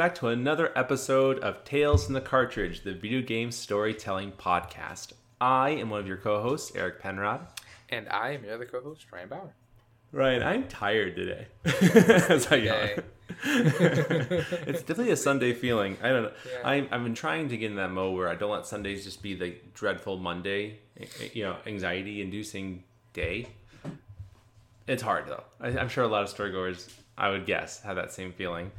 back to another episode of Tales from the Cartridge, the video game storytelling podcast. I am one of your co hosts, Eric Penrod. And I am your other co host, Ryan Bauer. Ryan, I'm tired today. As I yawn. it's definitely a Sunday feeling. I don't know. Yeah. I, I've been trying to get in that mode where I don't let Sundays just be the dreadful Monday, eh, eh, you know, anxiety inducing day. It's hard though. I, I'm sure a lot of storygoers, I would guess, have that same feeling.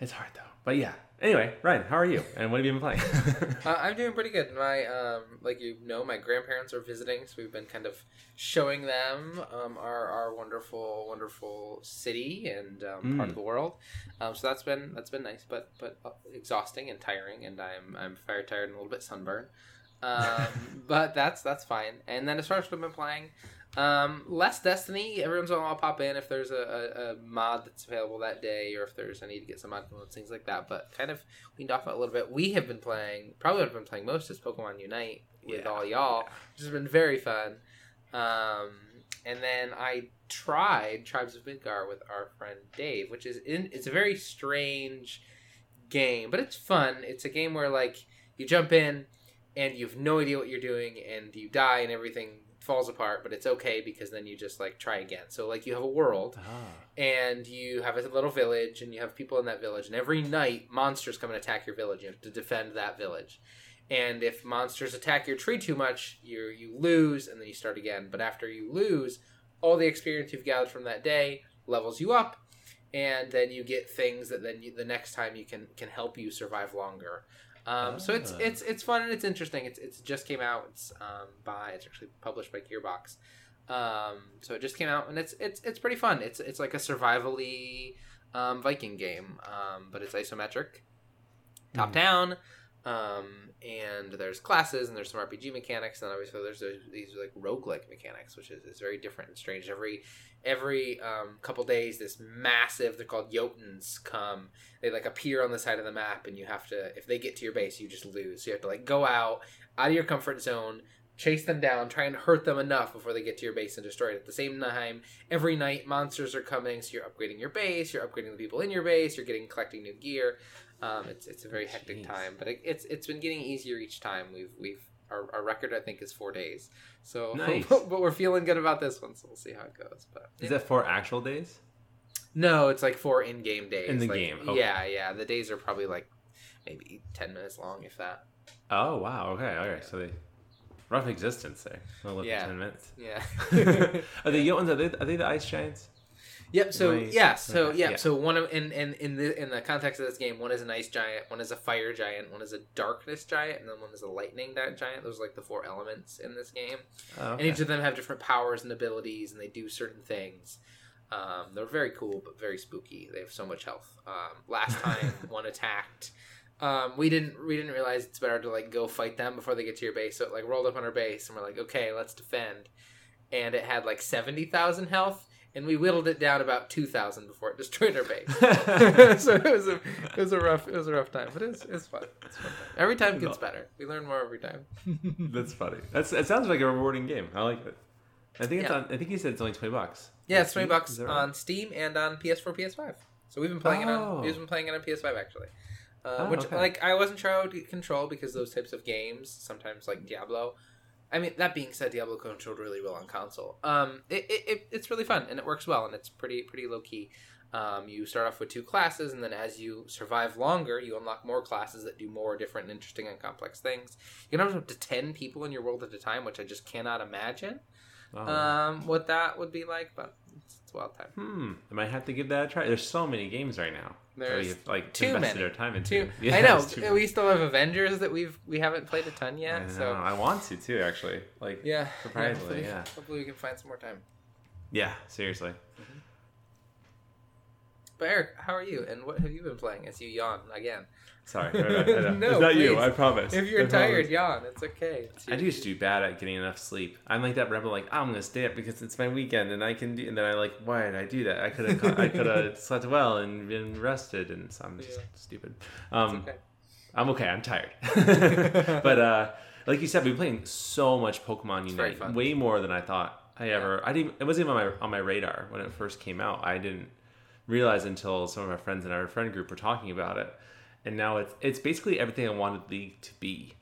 It's hard though. But yeah. Anyway, Ryan, how are you? And what have you been playing? Uh, I'm doing pretty good. My, um, like you know, my grandparents are visiting, so we've been kind of showing them um, our, our wonderful, wonderful city and um, part Mm. of the world. Um, so that's been that's been nice, but but uh, exhausting and tiring, and I'm I'm fire tired and a little bit sunburned. Um, but that's that's fine. And then as far as what I've been playing, um, less Destiny. Every once in a while, I'll pop in if there's a, a, a mod that's available that day, or if there's I need to get some mod modes, things like that. But kind of weaned off a little bit. We have been playing. Probably what I've been playing most is Pokemon Unite with Yeah. all y'all, which has been very fun. Um, and then I tried Tribes of Midgard with our friend Dave, which is in. It's a very strange game, but it's fun. It's a game where like you jump in and you have no idea what you're doing, and you die, and everything falls apart. But it's okay because then you just like try again. So like you have a world ah. and you have a little village and you have people in that village and every night monsters come and attack your village you have to defend that village and if monsters attack your tree too much you you lose and then you start again but after you lose all the experience you've gathered from that day levels you up and then you get things that then you, the next time you can can help you survive longer um, so it's Ah. it's it's fun and it's interesting. It's it's just came out. It's um, by it's actually published by Gearbox. Um, so it just came out and it's it's it's pretty fun. It's it's like a survivally um, Viking game, um, but it's isometric, top Hmm. down, um, and there's classes and there's some RPG mechanics, and obviously there's those, these like roguelike mechanics, which is, is very different and strange. Every every um, couple days, this massive they're called Jotuns come. They like appear on the side of the map, and you have to if they get to your base, you just lose. So you have to like go out out of your comfort zone. Chase them down, try and hurt them enough before they get to your base and destroy it. At the same time, every night monsters are coming, so you're upgrading your base, you're upgrading the people in your base, you're getting collecting new gear. Um, it's it's a very hectic Jeez. time, but it, it's it's been getting easier each time. We've we've our, our record I think is four days, so Nice. but we're feeling good about this one, so we'll see how it goes. But Is that four actual days? no, it's like four in-game days. In the Like, game, okay. yeah, yeah. The days are probably like maybe ten minutes long, if that. Oh, wow. Okay. All right. So they. Rough existence there. Yeah. 10 minutes. Yeah. are they Jotuns? Are they, are they the ice giants? Yep. So Nice. yeah. So Okay, yeah, yeah. So one of in in in the in the context of this game, one is an ice giant, one is a fire giant, one is a darkness giant, and then one is a lightning di- giant. Those are like the four elements in this game, Oh, and each of them have different powers and abilities, and they do certain things. Um, they're very cool, but very spooky. They have so much health. Um, last time one attacked. Um, we didn't we didn't realize it's better to like go fight them before they get to your base. So it like rolled up on our base and we're like, okay, let's defend. And it had like seventy thousand health, and we whittled it down about two thousand before it destroyed our base. so it was a it was a rough it was a rough time, but it's it's fun. It's fun. Every time gets better. We learn more every time. That's funny. That's it. Sounds like a rewarding game. I like it. I think it's Yeah. on. I think you said it's only twenty bucks. Yeah, it's twenty bucks right? on Steam and on PS4, PS5. So we've been playing it on. Oh. We've been playing it on PS5 actually. Uh, Oh, which okay. like I wasn't sure I would get control because those types of games sometimes like Diablo. I mean, that being said, Diablo controlled really well on console. Um, it, it, it it's really fun and it works well and it's pretty pretty low key. Um, you start off with two classes, and then as you survive longer, you unlock more classes that do more different, and interesting, and complex things. You can have up to ten people in your world at a time, which I just cannot imagine Oh. um, what that would be like. But wild time. hmm. I might have to give that a try. There's so many games right now. There's we've, like too invested many. our time into. Two. Yeah, I know. too. We still have Avengers that we've we haven't played a ton I, yet. know. So I want to too. Actually, like yeah, Surprisingly, hopefully, yeah. Hopefully we can find some more time. yeah. Seriously. But Eric, how are you? And what have you been playing? As you yawn again. Sorry. No, it's not you. I promise. If you're I promise. tired, yawn. It's okay. It's I do just do bad at getting enough sleep. I'm like that rebel, like I'm gonna stay up because it's my weekend and I can do. And then I like, why did I do that? I could have, I could have slept well and been rested, and so I'm just Yeah. stupid. Um, okay. I'm okay. I'm tired, but uh, like you said, we've been playing so much Pokemon Unite, way more than I thought I ever. I didn't. It wasn't even on my on my radar when it first came out. I didn't realize until some of my friends in our friend group were talking about it. And now it's it's basically everything I wanted League to be.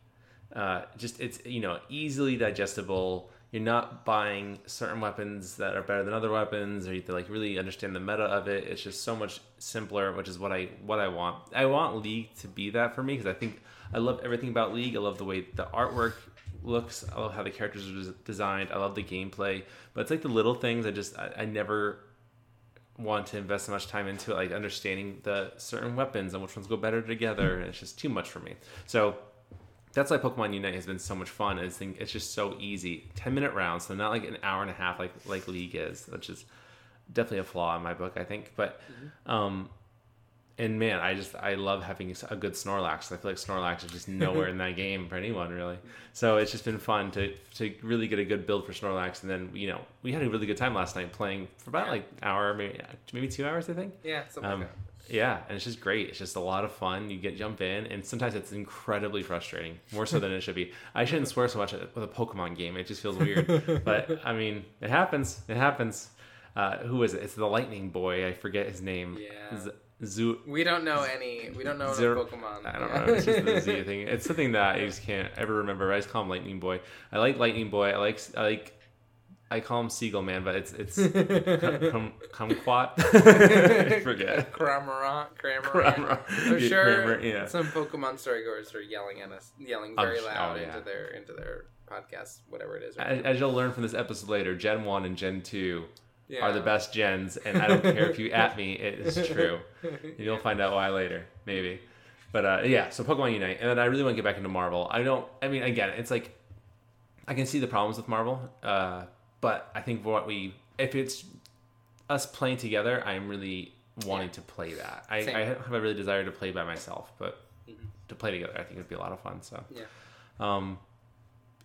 Uh, just it's you know easily digestible. You're not buying certain weapons that are better than other weapons, or you have to like really understand the meta of it. It's just so much simpler, which is what I what I want. I want League to be that for me because I think I love everything about League. I love the way the artwork looks. I love how the characters are des- designed. I love the gameplay, but it's like the little things. I just I, I never want to invest so much time into it, like understanding the certain weapons and which ones go better together. And it's just too much for me. So that's why Pokemon Unite has been so much fun. It's think it's just so easy. Ten minute rounds, so not like an hour and a half like like League is, which is definitely a flaw in my book, I think. But um and man, I just I love having a good Snorlax. I feel like Snorlax is just nowhere in that game for anyone really. So it's just been fun to to really get a good build for Snorlax, and then you know we had a really good time last night playing for about Yeah. like hour, maybe maybe two hours, I think. Yeah, something Um, like that. yeah, and it's just great. It's just a lot of fun. You get jump in, and sometimes it's incredibly frustrating, more so than it should be. I shouldn't swear so much with a Pokemon game. It just feels weird, but I mean, it happens. It happens. Uh, who is it? It's the Lightning Boy. I forget his name. Yeah. Zoo. We don't know any. We don't know Zero- Pokemon. I don't know. It's just the Z thing. It's something that I just can't ever remember. I just call him Lightning Boy. I like Lightning Boy. I like I like. I call him Seagull Man, but it's it's cum, kumquat. I forget. Cramorant, Cramorant. I'm sure yeah. some Pokemon storygoers are yelling at us, yelling very oh, loud yeah. into their into their podcast, whatever it is. As, as you'll learn from this episode later, Gen One and Gen Two Yeah. are the best gens, and I don't care if you at me. It is true. And You'll find out why later, maybe. But uh, yeah, so Pokemon Unite, and then I really want to get back into Marvel. I don't. I mean, again, it's like I can see the problems with Marvel, uh, but I think what we, if it's us playing together, I'm really wanting to play that. I, I have a really desire to play by myself, but Mhm. to play together, I think it'd be a lot of fun. So Yeah. um,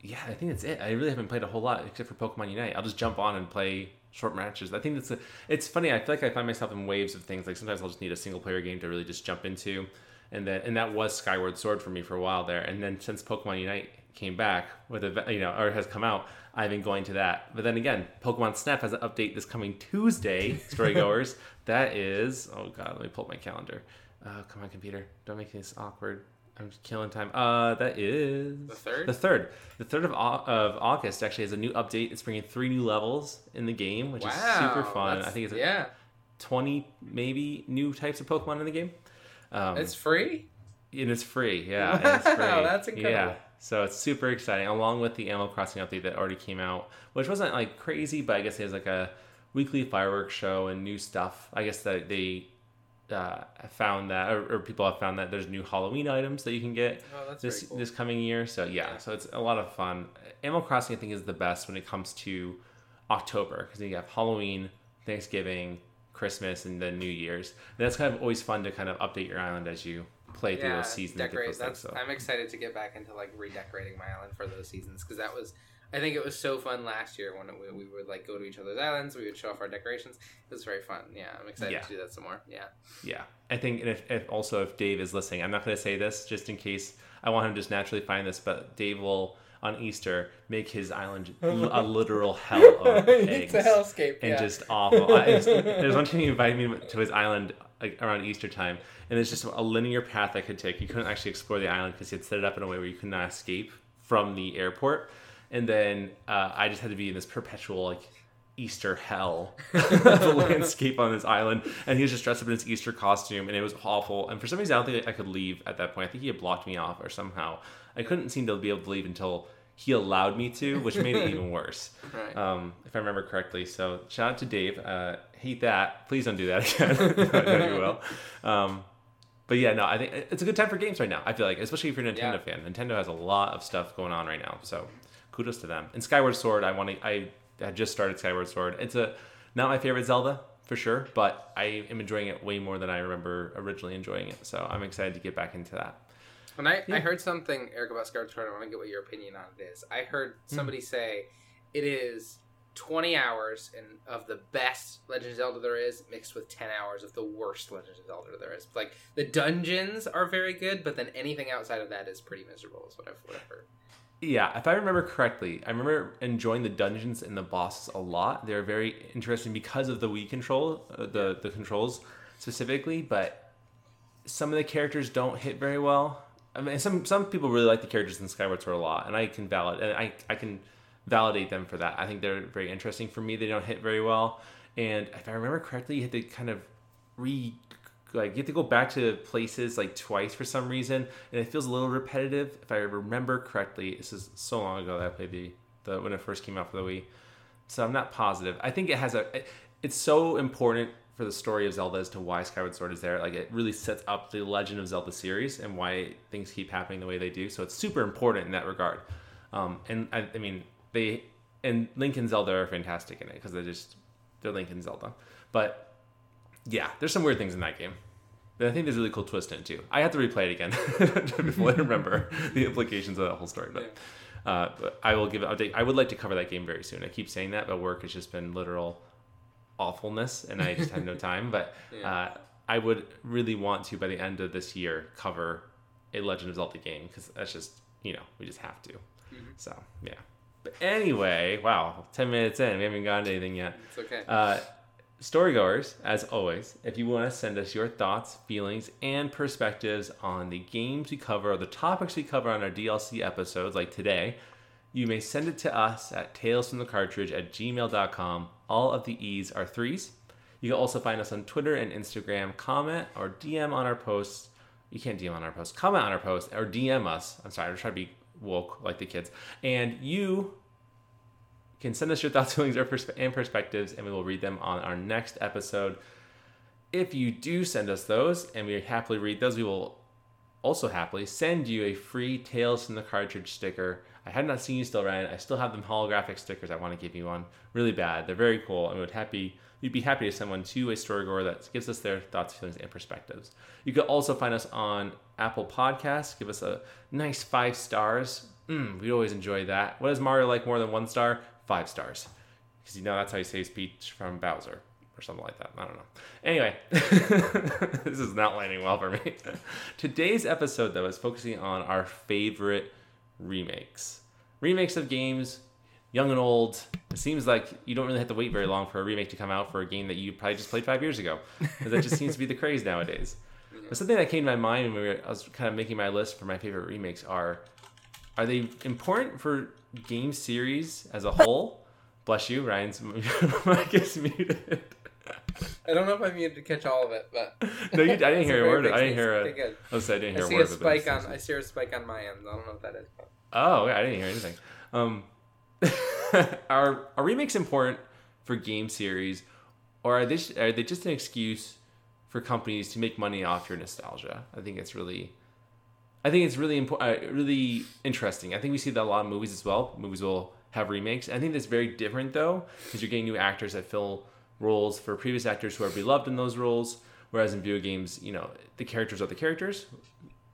yeah, I think that's it. I really haven't played a whole lot except for Pokemon Unite. I'll just jump on and play short matches. I think that's a, it's funny. I feel like I find myself in waves of things. Like sometimes I'll just need a single player game to really just jump into, and then and that was Skyward Sword for me for a while there. And then since Pokemon Unite came back with a you know or has come out, I've been going to that. But then again, Pokemon Snap has an update this coming Tuesday. Storygoers, that is oh god, let me pull up my calendar. Uh, come on, computer, don't make this awkward. I'm just killing time. Uh, that is The third? The third. The third of, of August actually has a new update. It's bringing three new levels in the game, which is super fun. I think it's yeah. twenty maybe new types of Pokemon in the game. Um, It's free. and it's free. Yeah, it's free. Wow, that's incredible. Yeah, so it's super exciting. Along with the Animal Crossing update that already came out, which wasn't like crazy, but I guess it has like a weekly fireworks show and new stuff. I guess that they uh, found that, or, or people have found that there's new Halloween items that you can get Oh, this cool. this coming year. So yeah, Yeah. so it's a lot of fun. Animal Crossing I think is the best when it comes to October because you have Halloween, Thanksgiving, Christmas, and then New Year's. And that's kind of always fun to kind of update your island as you play through those seasons. Decorate. those That's. things, so. I'm excited to get back into like redecorating my island for those seasons because that was. I think it was so fun last year when we, we would like go to each other's islands. We would show off our decorations. It was very fun. Yeah, I'm excited Yeah. to do that some more. Yeah. Yeah, I think, and if, if also if Dave is listening, I'm not going to say this just in case I want him to just naturally find this, but Dave will on Easter make his island a literal hell of eggs. it's a hellscape. and yeah. just awful. I, it's, there's one time he invited me to his island like around Easter time, and there's just a linear path I could take. You couldn't actually explore the island because he had set it up in a way where you could not escape from the airport. And then uh, I just had to be in this perpetual like Easter hell of a landscape on this island, and he was just dressed up in his Easter costume, and it was awful. And for some reason, I don't think I could leave at that point. I think he had blocked me off or somehow. I couldn't seem to be able to leave until he allowed me to, which made it even worse right. um, if I remember correctly. So shout out to Dave. Uh, hate that. Please don't do that again. I know you will. Um, but yeah, no, I think it's a good time for games right now. I feel like, especially if you're a Nintendo Yeah. fan. Nintendo has a lot of stuff going on right now. So kudos to them. And Skyward Sword, I want to. I had just started Skyward Sword. It's a not my favorite Zelda for sure, but I am enjoying it way more than I remember originally enjoying it. So I'm excited to get back into that. And I, I heard something, Eric, about Skyward Sword, I want to get what your opinion on it is. I heard Hmm. somebody say it is 20 hours in, of the best Legend of Zelda there is, mixed with 10 hours of the worst Legend of Zelda there is. Like, the dungeons are very good, but then anything outside of that is pretty miserable, is what I've, what I've heard. Yeah, if I remember correctly, I remember enjoying the dungeons and the bosses a lot. They're very interesting because of the Wii control, uh, the the controls specifically. But some of the characters don't hit very well. I mean, some some people really like the characters in Skyward Sword a lot, and I can valid and I I can validate them for that. I think they're very interesting. For me, they don't hit very well, and if I remember correctly, you had to kind of re like you have to go back to places like twice for some reason, and it feels a little repetitive. If I remember correctly, this is so long ago that I played the, the when it first came out for the Wii, so I'm not positive. I think it has a. It's so important for the story of Zelda as to why Skyward Sword is there. Like it really sets up the Legend of Zelda series and why things keep happening the way they do. So it's super important in that regard. Um, and I, I mean, they and Link and Zelda are fantastic in it because they're just they're Link and Zelda. But yeah, there's some weird things in that game. But I think there's a really cool twist in it too. I have to replay it again before I remember the implications of that whole story. But, uh, but I will give it update. I would like to cover that game very soon. I keep saying that, but work has just been literal awfulness, and I just had no time. But uh, I would really want to by the end of this year cover a Legend of Zelda game because that's just you know we just have to. So yeah. But anyway, wow, ten minutes in, we haven't gotten to anything yet. It's okay. Uh, storygoers, as always, if you want to send us your thoughts, feelings, and perspectives on the games we cover or the topics we cover on our DLC episodes, like today, you may send it to us at talesfromthecartridge at gmail.com. All of the E's are threes. You can also find us on Twitter and Instagram. Comment or DM on our posts. You can't DM on our posts. Comment on our posts or DM us. I'm sorry, I'm trying to be woke like the kids. And you can send us your thoughts, feelings, and perspectives, and we will read them on our next episode. If you do send us those, and we happily read those, we will also happily send you a free Tales from the Cartridge sticker. I had not seen you still, Ryan. I still have them holographic stickers. I want to give you one. Really bad. They're very cool, and would happy we'd be happy to send one to a storygoer that gives us their thoughts, feelings, and perspectives. You could also find us on Apple Podcasts. Give us a nice five stars. Mm, we always enjoy that. What does Mario like more than one star? Five stars. Because you know that's how you say speech from Bowser or something like that. I don't know. Anyway, this is not landing well for me. Today's episode, though, is focusing on our favorite remakes. Remakes of games, young and old. It seems like you don't really have to wait very long for a remake to come out for a game that you probably just played five years ago. that just seems to be the craze nowadays. But something that came to my mind when we were, I was kind of making my list for my favorite remakes are are they important for game series as a whole? Bless you, Ryan's mic is muted. I don't know if I'm muted to catch all of it, but No, you, I didn't hear a word. I didn't hear Okay, a. good. I was I didn't I hear see a word. a spike on. I see a spike on my end. I don't know what that is. But Oh, yeah, I didn't hear anything. Um, are are remakes important for game series, or are they are they just an excuse for companies to make money off your nostalgia? I think it's really, I think it's really important, uh, really interesting. I think we see that a lot of movies as well. Movies will have remakes. I think that's very different though, because you're getting new actors that fill roles for previous actors who are beloved in those roles. Whereas in video games, you know, the characters are the characters,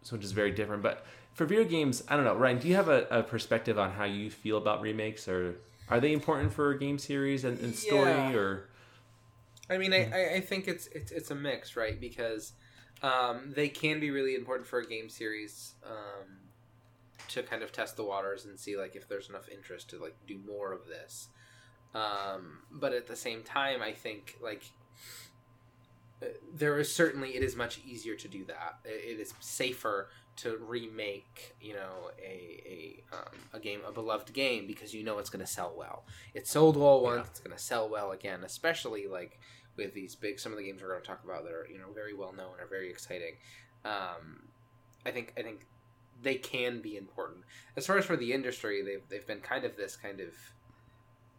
so which is very different. But for video games, I don't know, Ryan. Do you have a, a perspective on how you feel about remakes, or are they important for a game series and, and story, Yeah. or I mean, I, I, I think it's it's it's a mix, right? Because um, they can be really important for a game series um, to kind of test the waters and see like if there's enough interest to like do more of this. Um, but at the same time, I think like uh, there is certainly it is much easier to do that. It it is safer to remake, you know, a a um, a game, a beloved game, because you know it's going to sell well. It sold well once; Yeah. it's going to sell well again. Especially like with these big, some of the games we're going to talk about that are you know very well known, are very exciting. Um, I think I think they can be important. As far as for the industry, they've they've been kind of this kind of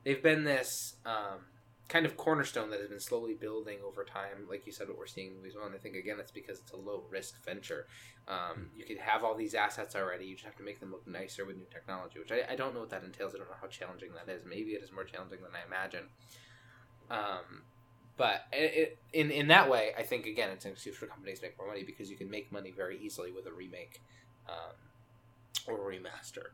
they've been this um, kind of cornerstone that has been slowly building over time. Like you said, what we're seeing in movies well, and I think again it's because it's a low risk venture. Um, you could have all these assets already. You just have to make them look nicer with new technology, which I, I don't know what that entails. I don't know how challenging that is. Maybe it is more challenging than I imagine. Um, but it, in in that way, I think again it's an excuse for companies to make more money because you can make money very easily with a remake um, or a remaster.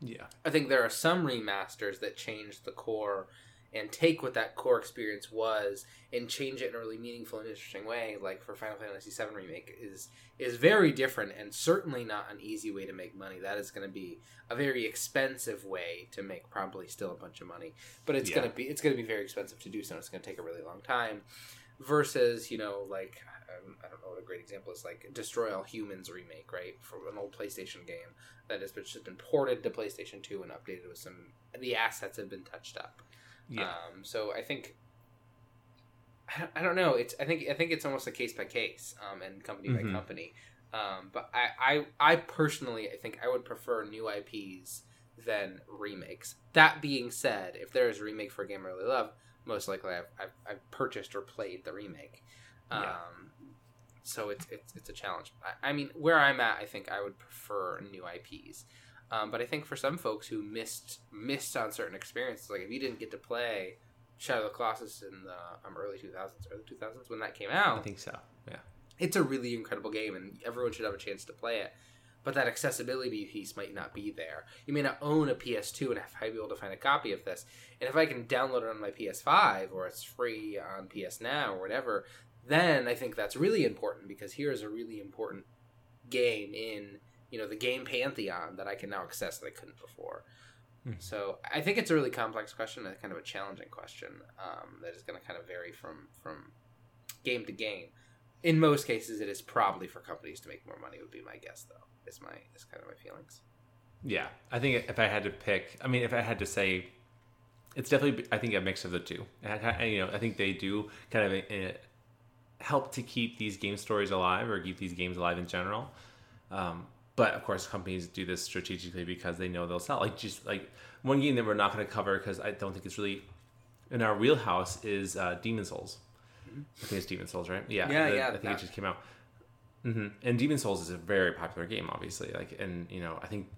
yeah, I think there are some remasters that change the core and take what that core experience was and change it in a really meaningful and interesting way. Like for Final Fantasy VII remake is is very different and certainly not an easy way to make money. That is going to be a very expensive way to make probably still a bunch of money, but it's Yeah. going to be it's going to be very expensive to do so. and It's going to take a really long time. versus you know like um, I don't know what a great example is like Destroy All Humans remake, right, from an old PlayStation game that has just been ported to PlayStation Two and updated with some the assets have been touched up. Yeah. Um, so I think I don't, I don't know. It's I think I think it's almost a case by case um, and company Mhm. by company. Um, but I, I I personally I think I would prefer new IPs than remakes. That being said, if there is a remake for a game I really love, most likely I've, I've, I've purchased or played the remake. Um, Yeah. So it's, it's it's a challenge. I, I mean, where I'm at, I think I would prefer new IPs. Um, but I think for some folks who missed missed on certain experiences, like if you didn't get to play Shadow of the Colossus in the um, early 2000s, early 2000s when that came out, I think so. Yeah. it's a really incredible game and everyone should have a chance to play it but that accessibility piece might not be there you may not own a ps2 and have to be able to find a copy of this and if i can download it on my ps5 or it's free on ps now or whatever then i think that's really important because here's a really important game in you know the game pantheon that i can now access that i couldn't before Mhm. so i think it's a really complex question and kind of a challenging question um, that is going to kind of vary from from game to game in most cases it is probably for companies to make more money would be my guess though is my is kind of my feelings Yeah, I think if I had to pick, I mean, if I had to say, it's definitely, I think a mix of the two. I- you know, I think they do kind of uh, help to keep these game stories alive or keep these games alive in general. Um, but of course, companies do this strategically because they know they'll sell. Like just like one game that we're not going to cover because I don't think it's really in our wheelhouse is uh, Demon's Souls. I think it's Demon's Souls, right? Yeah, Yeah, the- yeah, I think that- it just came out. hmm And Demon's Souls is a very popular game, obviously. Like, and you know, I think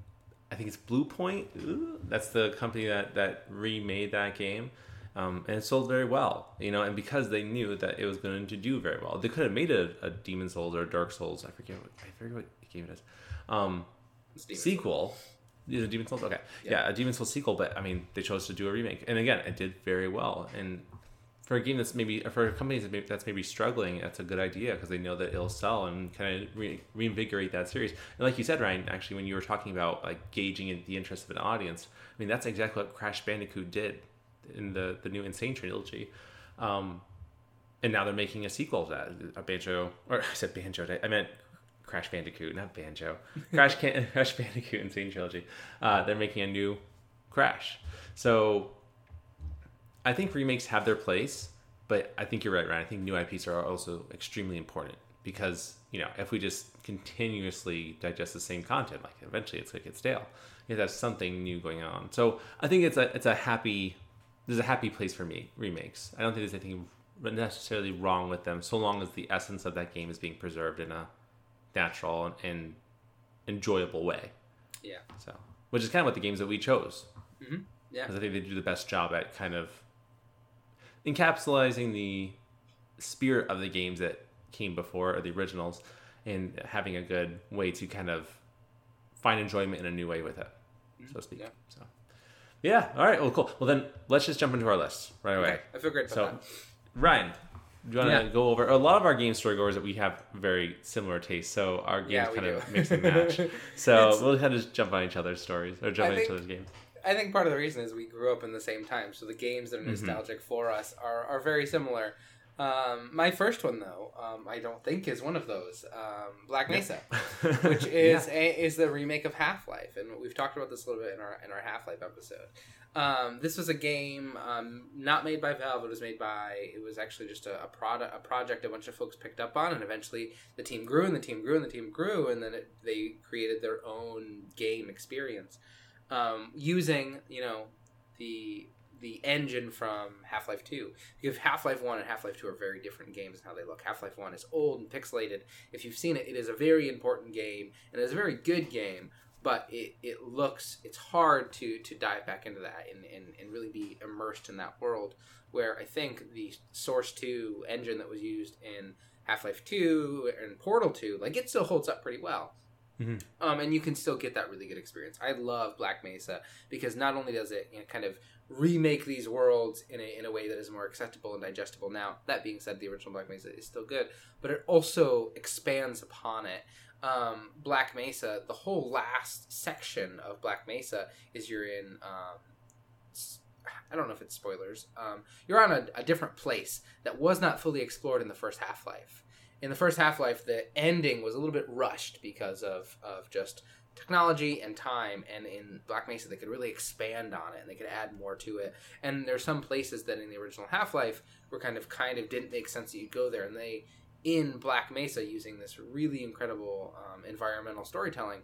I think it's Bluepoint. Ooh, That's the company that that remade that game, um, and it sold very well. You know, and because they knew that it was going to do very well, they could have made a, a Demon's Souls or Dark Souls. I forget what I forget what game it is. Um, sequel. Is it Demon's Souls? Okay, yeah. a Demon's Souls sequel. But I mean, they chose to do a remake, and again, it did very well. And for a game that's maybe for companies that maybe, that's maybe struggling, that's a good idea because they know that it'll sell and kind of re- reinvigorate that series. And like you said, Ryan, actually, when you were talking about like gauging the interest of an audience, I mean that's exactly what Crash Bandicoot did in the the new N. Sane trilogy. Um, and now they're making a sequel to that, a Banjo, or I said Banjo, I meant Crash Bandicoot, not Banjo. Crash Can- Crash Bandicoot N. Sane Trilogy. Uh, they're making a new Crash. So I think remakes have their place, but I think you're right, Ryan. I think new IPs are also extremely important because you know if we just continuously digest the same content, like eventually it's gonna get stale. You have something new going on. So I think it's a it's a happy there's a happy place for me remakes. I don't think there's anything necessarily wrong with them, so long as the essence of that game is being preserved in a natural and, enjoyable way. Yeah. So, which is kind of what the games that we chose. Mm-hmm. Yeah. Because I think they do the best job at kind of encapsulating the spirit of the games that came before or the originals and having a good way to kind of find enjoyment in a new way with it, mm-hmm. so to speak. Yeah. So, yeah. All right. Well, cool. Well, then let's just jump into our list right away. Okay, I feel great about So, that. Ryan, do you want to go over a lot of our game story goers that we have very similar tastes, so our games Yeah, kind do. of mix and match. So we'll kind of just jump on each other's stories or jump I on each other's games. I think part of the reason is we grew up in the same time, so the games that are Mhm. nostalgic for us are, are very similar. Um, my first one, though, um, I don't think is one of those. Um, Black Mesa, which is a, is the remake of Half Life, and we've talked about this a little bit in our in our Half Life episode. Um, this was a game um, not made by Valve. It was made by. It was actually just a, a product, a project a bunch of folks picked up on, and eventually the team grew, and the team grew, and the team grew, and then it, they created their own game experience um, using you know the the engine from Half Life Two. Because Half Life One and Half Life Two are very different games in how they look. Half Life One is old and pixelated. If you've seen it, it is a very important game and it is a very good game. But it, it looks it's hard to to dive back into that and, and, and really be immersed in that world. Where I think the Source Two engine that was used in Half Life Two and Portal Two, like it still holds up pretty well. Um, and you can still get that really good experience. I love Black Mesa because not only does it you know, kind of remake these worlds in a, in a way that is more acceptable and digestible now. That being said, the original Black Mesa is still good, but it also expands upon it. Um, Black Mesa, the whole last section of Black Mesa is you're in. Um, I don't know if it's spoilers. Um, you're on a, a different place that was not fully explored in the first Half Life. In the first Half Life, the ending was a little bit rushed because of of just technology and time and in black mesa they could really expand on it and they could add more to it and there's some places that in the original half-life were kind of kind of didn't make sense that you'd go there and they in black mesa using this really incredible um, environmental storytelling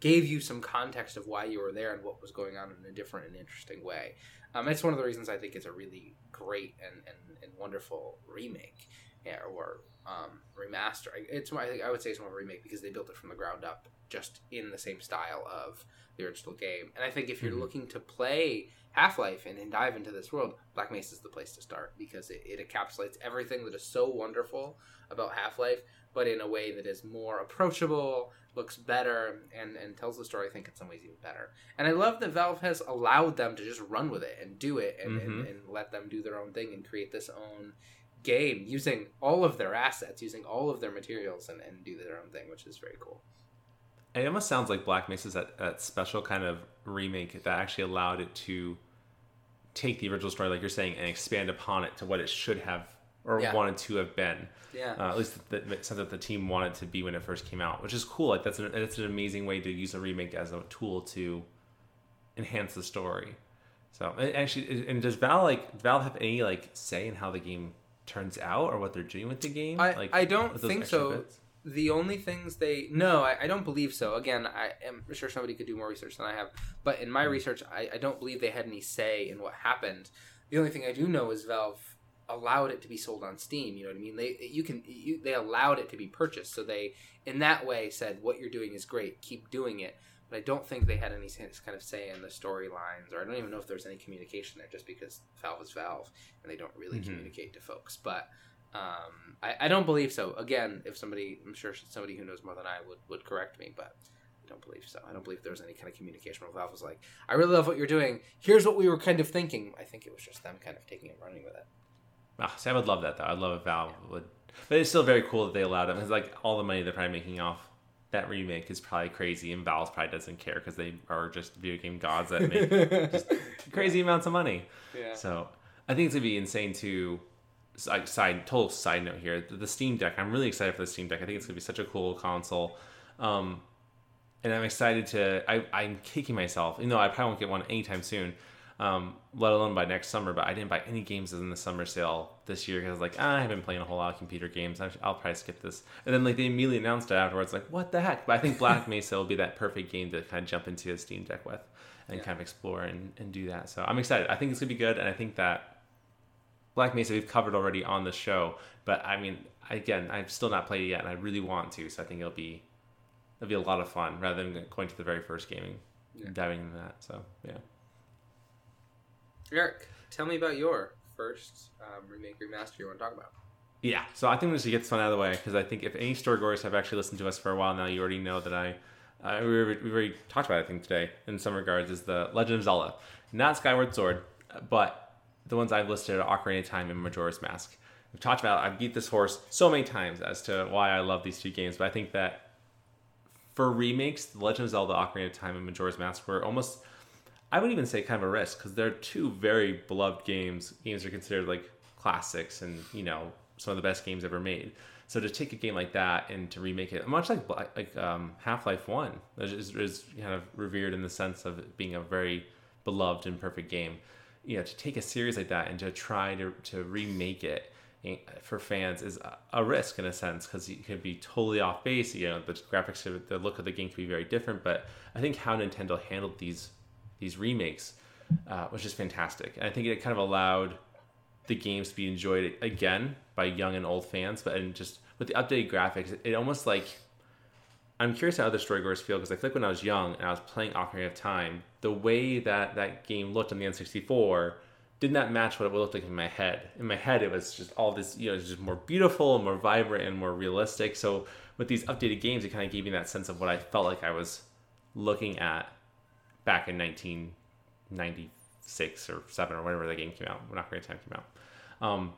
gave you some context of why you were there and what was going on in a different and interesting way um, it's one of the reasons i think it's a really great and, and, and wonderful remake yeah, or um, remaster. It's I think I would say it's more of a remake because they built it from the ground up, just in the same style of the original game. And I think if you're mm-hmm. looking to play Half Life and, and dive into this world, Black Mesa is the place to start because it, it encapsulates everything that is so wonderful about Half Life, but in a way that is more approachable, looks better, and, and tells the story, I think, in some ways even better. And I love that Valve has allowed them to just run with it and do it and, mm-hmm. and, and let them do their own thing and create this own game using all of their assets, using all of their materials, and, and do their own thing, which is very cool. It almost sounds like Black Mesa's that, that special kind of remake that actually allowed it to take the original story, like you're saying, and expand upon it to what it should have or yeah. wanted to have been. Yeah. Uh, at least the, the sense that the team wanted to be when it first came out, which is cool. Like that's an, that's an amazing way to use a remake as a tool to enhance the story. So actually, and does Valve like Valve have any like say in how the game turns out or what they're doing with the game? I, like I don't think so. Bits? The only things they no, I, I, don't believe so. Again, I am sure somebody could do more research than I have, but in my mm research, I, I don't believe they had any say in what happened. The only thing I do know is Valve allowed it to be sold on Steam. You know what I mean? They you can you, they allowed it to be purchased, so they in that way said what you're doing is great, keep doing it. But I don't think they had any kind of say in the storylines, or I don't even know if there's any communication there, just because Valve is Valve and they don't really mm-hmm. communicate to folks. But um, I, I, don't believe so. Again, if somebody, I'm sure somebody who knows more than I would would correct me, but I don't believe so. I don't believe there was any kind of communication where Valve was like, "I really love what you're doing. Here's what we were kind of thinking." I think it was just them kind of taking and running with it. Oh, see, I would love that though. I'd love if Valve yeah. would, but it's still very cool that they allowed them. It's like all the money they're probably making off that remake is probably crazy, and Valve probably doesn't care because they are just video game gods that make just crazy amounts of money. Yeah. So I think it's gonna be insane to. Like side total side note here, the Steam Deck. I'm really excited for the Steam Deck. I think it's gonna be such a cool console, um, and I'm excited to. I, I'm kicking myself. You know, I probably won't get one anytime soon um, let alone by next summer. But I didn't buy any games in the summer sale this year because I was like, ah, I haven't been playing a whole lot of computer games. I'll probably skip this. And then like they immediately announced it afterwards, like what the heck? But I think Black Mesa will be that perfect game to kind of jump into a Steam Deck with and yeah. kind of explore and, and do that. So I'm excited. I think it's gonna be good, and I think that Black Mesa we've covered already on the show. But I mean, again, I've still not played it yet, and I really want to. So I think it'll be it'll be a lot of fun rather than going to the very first gaming, yeah. diving into that. So yeah. Eric, tell me about your first um, remake remaster you want to talk about. Yeah, so I think we should get this one out of the way because I think if any storygoers have actually listened to us for a while now, you already know that I, uh, we, we already talked about it, I think today in some regards is the Legend of Zelda, not Skyward Sword, but the ones I've listed are Ocarina of Time and Majora's Mask. We've talked about I've beat this horse so many times as to why I love these two games, but I think that for remakes, The Legend of Zelda, Ocarina of Time, and Majora's Mask were almost I would even say kind of a risk because they're two very beloved games. Games are considered like classics and you know some of the best games ever made. So to take a game like that and to remake it, much like like um, Half Life One, is, is kind of revered in the sense of being a very beloved and perfect game. You know, to take a series like that and to try to to remake it eh, for fans is a risk in a sense because it could be totally off base. You know, the graphics, the look of the game could be very different. But I think how Nintendo handled these these remakes uh, was just fantastic. And I think it kind of allowed the games to be enjoyed again by young and old fans. But and just with the updated graphics, it, almost like I'm curious how other storygoers feel because I feel like when I was young and I was playing Ocarina of Time, the way that that game looked on the N64 did not match what it looked like in my head. In my head, it was just all this, you know, just more beautiful and more vibrant and more realistic. So with these updated games, it kind of gave me that sense of what I felt like I was looking at back in 1996 or seven or whatever the game came out when Ocarina of Time came out. Um,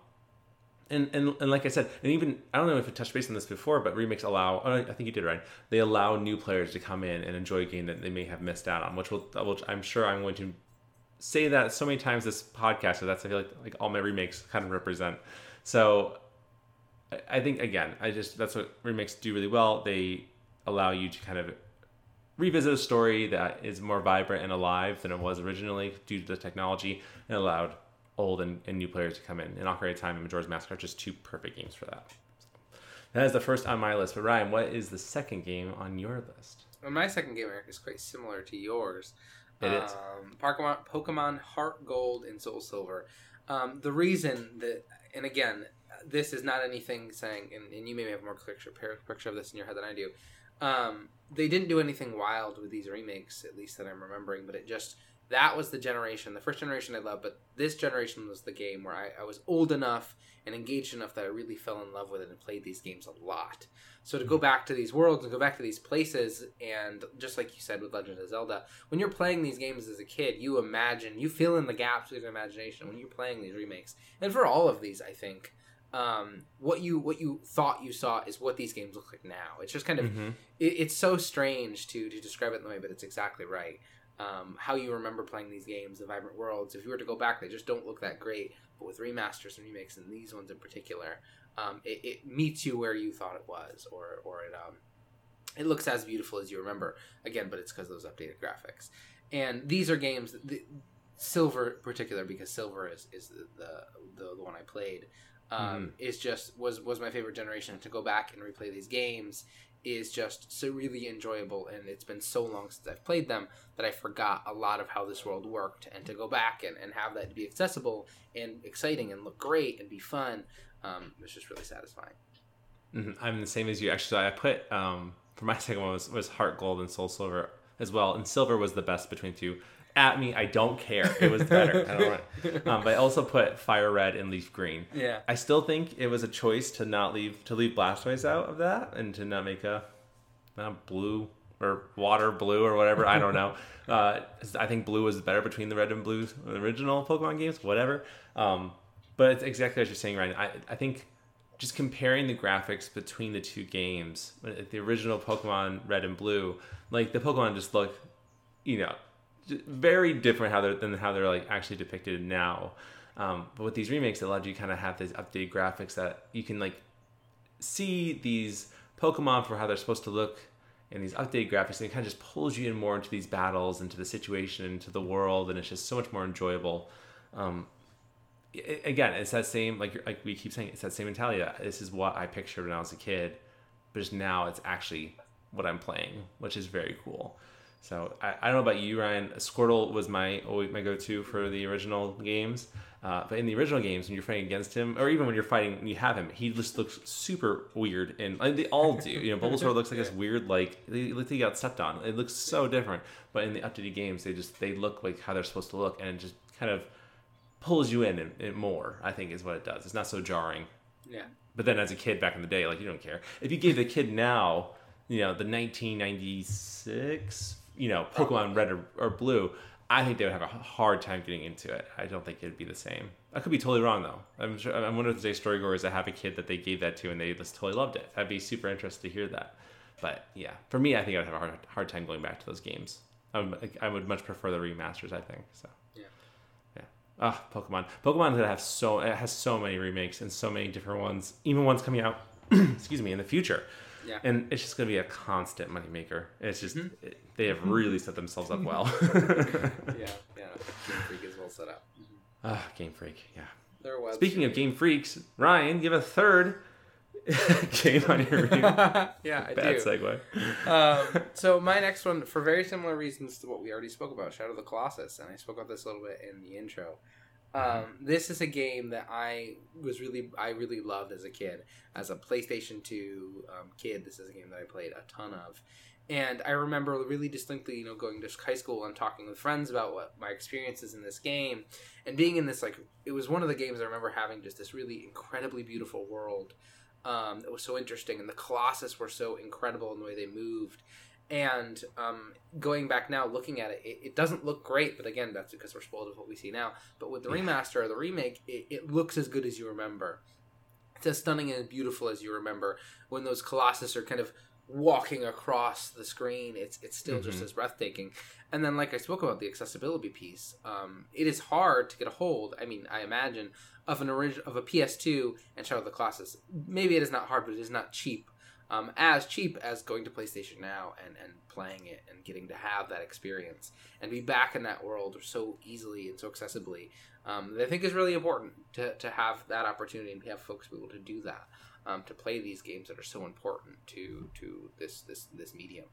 and, and, and like I said, and even I don't know if it touched base on this before, but remakes allow. Oh, I think you did right. They allow new players to come in and enjoy a game that they may have missed out on, which will, which I'm sure I'm going to say that so many times this podcast, so that's I feel like like all my remakes kind of represent. So I- I think again, I just that's what remakes do really well. They allow you to kind of revisit a story that is more vibrant and alive than it was originally due to the technology and allowed old and, and new players to come in. And Ocarina of Time and Majora's Mask are just two perfect games for that. That is the first on my list. But Ryan, what is the second game on your list? Well, my second game, Eric, is quite similar to yours. It is. Um, Pokemon, Pokemon Heart Gold and Soul Silver. Um, the reason that, and again, this is not anything saying, and, and you may have more picture, picture of this in your head than I do. Um, they didn't do anything wild with these remakes, at least that I'm remembering, but it just, that was the generation. The first generation I loved, but this generation was the game where I, I was old enough and engaged enough that I really fell in love with it and played these games a lot. So to go back to these worlds and go back to these places, and just like you said with Legend of Zelda, when you're playing these games as a kid, you imagine, you fill in the gaps with your imagination when you're playing these remakes. And for all of these, I think, um, what you what you thought you saw is what these games look like now. It's just kind of Mhm. it, it's so strange to to describe it in the way, but it's exactly right. Um, how you remember playing these games, the vibrant worlds. If you were to go back, they just don't look that great. But with remasters and remakes, and these ones in particular, um, it, it meets you where you thought it was, or or it um, it looks as beautiful as you remember. Again, but it's because of those updated graphics. And these are games, the, Silver in particular, because Silver is is the the, the, the one I played. Um, Is just was was my favorite generation to go back and replay these games is just so really enjoyable and it's been so long since I've played them that I forgot a lot of how this world worked and to go back and, and have that to be accessible and exciting and look great and be fun um, was just really satisfying. Mhm. I'm the same as you. Actually, I put um, for my second one was, was Heart Gold and Soul Silver as well, and Silver was the best between two. At me, I don't care. It was better. I don't want. Um, but I also put Fire Red and Leaf Green. Yeah. I still think it was a choice to not leave to leave Blastoise out of that and to not make a, uh blue or water blue or whatever. I don't know. Uh, I think blue was better between the red and blue original Pokemon games. Whatever. Um, but it's exactly what you're saying, Ryan. I I think just comparing the graphics between the two games, uh, the original Pokemon Red and Blue, like the Pokemon just look, you know, very different how they're than how they're like actually depicted now. Um, but with these remakes, it allowed you kind of have these updated graphics that you can like see these Pokemon for how they're supposed to look and these updated graphics, and it kind of just pulls you in more into these battles, into the situation, into the world, and it's just so much more enjoyable. Um, i- again, it's that same like like we keep saying, it's that same mentality. This is what I pictured when I was a kid, but just now it's actually what I'm playing, which is very cool. So I, I don't know about you, Ryan. Squirtle was my always my go-to for the original games. Uh, but in the original games, when you're fighting against him, or even when you're fighting, and you have him, he just looks super weird, and like, they all do. You know, Bulbasaur looks like this weird, like they look like he got stepped on. It looks so different. But in the updated games, they just they look like how they're supposed to look, and it just kind of pulls you in and, and more. I think is what it does. It's not so jarring. Yeah. But then as a kid back in the day, like you don't care. If you gave the kid now, you know, the 1996, you know, Pokemon Red or, or Blue, I think they would have a hard time getting into it. I don't think it'd be the same. I could be totally wrong though. I'm sure. I wonder if any storygoers that have a kid that they gave that to and they just totally loved it. I'd be super interested to hear that. But yeah, for me, I think I'd have a hard, hard time going back to those games. I would, I would much prefer the remasters. I think so. Yeah. Yeah. Ah, Pokemon. Pokemon that have so it has so many remakes and so many different ones. Even ones coming out, excuse me, in the future. Yeah. And it's just gonna be a constant moneymaker. It's just Mm-hmm. it, they have really set themselves up well. Yeah. Yeah. Game Freak is well set up. ah, Game Freak. Yeah. There was. Speaking of Game Freaks, Ryan, give a third game on your review. yeah, I Bad do. segue. um, so my next one, for very similar reasons to what we already spoke about, Shadow of the Colossus, and I spoke about this a little bit in the intro. Um, this is a game that I was really, I really loved as a kid, as a PlayStation Two um, kid. This is a game that I played a ton of, and I remember really distinctly, you know, going to high school and talking with friends about what my experiences in this game, and being in this like, it was one of the games I remember having just this really incredibly beautiful world um, that was so interesting, and the Colossus were so incredible in the way they moved. And um, going back now, looking at it, it, it doesn't look great, but again, that's because we're spoiled with what we see now. But with the remaster or the remake, it, it looks as good as you remember. It's as stunning and beautiful as you remember when those Colossus are kind of walking across the screen, it's it's still just Mhm. as breathtaking. And then, like I spoke about the accessibility piece, um, it is hard to get a hold. I mean, I imagine of an original of a PS2 and Shadow of the Colossus. Maybe it is not hard, but it is not cheap. Um, as cheap as going to PlayStation Now and, and playing it and getting to have that experience and be back in that world so easily and so accessibly. Um, I think is really important to, to have that opportunity and have folks be able to do that um, to play these games that are so important to to this this this medium.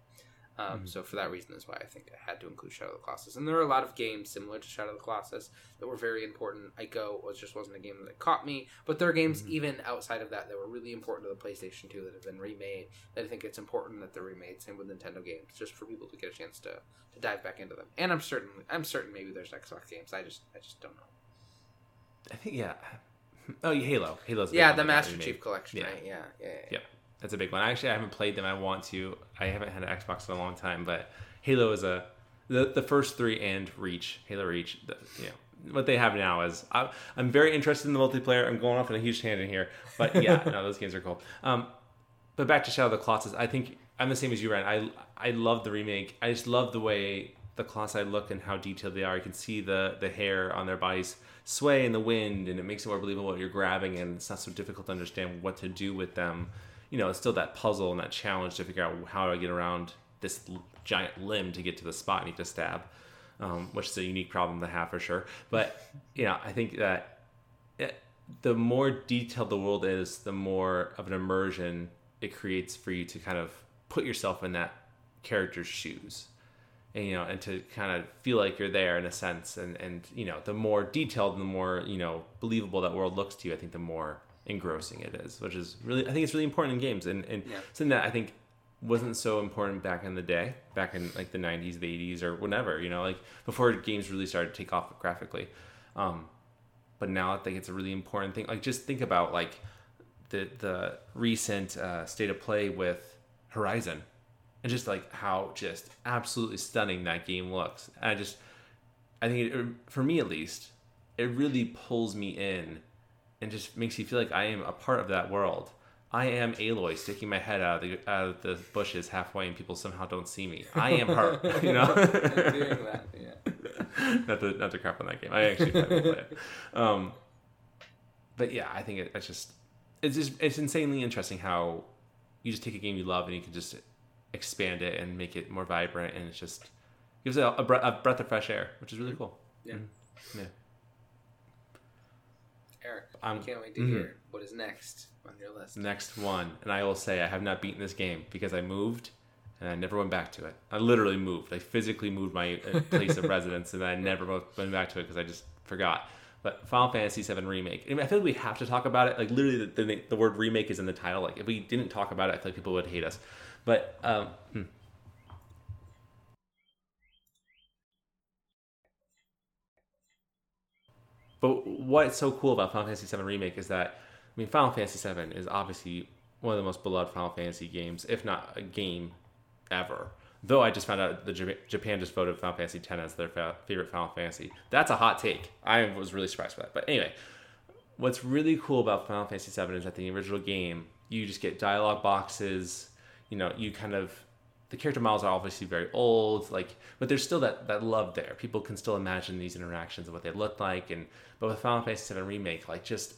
Um, Mhm. So for that reason is why I think I had to include Shadow of the Colossus. And there are a lot of games similar to Shadow of the Colossus that were very important. Ico was just wasn't a game that caught me, but there are games Mhm. even outside of that that were really important to the PlayStation 2 that have been remade. That I think it's important that they're remade. Same with Nintendo games, just for people to get a chance to, to dive back into them. And I'm certain I'm certain maybe there's Xbox games. I just I just don't know. I think yeah. Oh, Halo. Halo's Yeah, the Master. Chief Collection, Yeah. right? Yeah, yeah, yeah. Yeah. That's a big one. Actually, I haven't played them. I want to. I haven't had an Xbox in a long time, but Halo is a the the first three and Reach, Halo Reach. The, you know what they have now is I, I'm very interested in the multiplayer. I'm going off on a huge tangent here, but yeah, no, those games are cool. Um, but back to Shadow of the Colossus, I think I'm the same as you, Ryan. I I love the remake. I just love the way the Colossi look and how detailed they are. You can see the the hair on their bodies sway in the wind, and it makes it more believable what you're grabbing, and it's not so difficult to understand what to do with them. You know, it's still that puzzle and that challenge to figure out how do I get around this giant limb to get to the spot I need to stab, um, which is a unique problem to have for sure. But you know, I think that it, the more detailed the world is, the more of an immersion it creates for you to kind of put yourself in that character's shoes and you know and to kind of feel like you're there in a sense and and you know the more detailed the more you know believable that world looks to you i think the more engrossing it is which is really i think it's really important in games and and Yeah. something that i think wasn't so important back in the day back in like the 90s the 80s or whenever you know like before games really started to take off graphically um but now i think it's a really important thing like just think about like the the recent uh, state of play with horizon and just like how just absolutely stunning that game looks. And I just, I think it, for me at least, it really pulls me in, and just makes you feel like I am a part of that world. I am Aloy sticking my head out of the out of the bushes halfway, and people somehow don't see me. I am her, you know. doing that, yeah. not to not to crap on that game. I actually play it. Um, but yeah, I think it, it's just it's just it's insanely interesting how you just take a game you love and you can just expand it and make it more vibrant, and it's just gives it a, a, breath, a breath of fresh air, which is really cool. Yeah. Mhm. Yeah. Eric, I'm- can't wait to mhm. hear what is next on your list. Next one, and I will say I have not beaten this game because I moved and I never went back to it. I literally moved. I physically moved my uh, place of residence, and I never went back to it because I just forgot. But Final Fantasy VII remake. I, mean, I feel like we have to talk about it. Like literally, the, the, the word remake is in the title. Like if we didn't talk about it, I feel like people would hate us. But um, But what's so cool about Final Fantasy VII Remake is that, I mean, Final Fantasy VII is obviously one of the most beloved Final Fantasy games, if not a game ever. Though I just found out that Japan just voted Final Fantasy X as their fa- favorite Final Fantasy. That's a hot take. I was really surprised by that. But anyway, what's really cool about Final Fantasy VII is that the original game, you just get dialogue boxes. You know, you kind of the character models are obviously very old, like, but there's still that that love there. People can still imagine these interactions and what they look like, and but with Final Fantasy VII remake, like just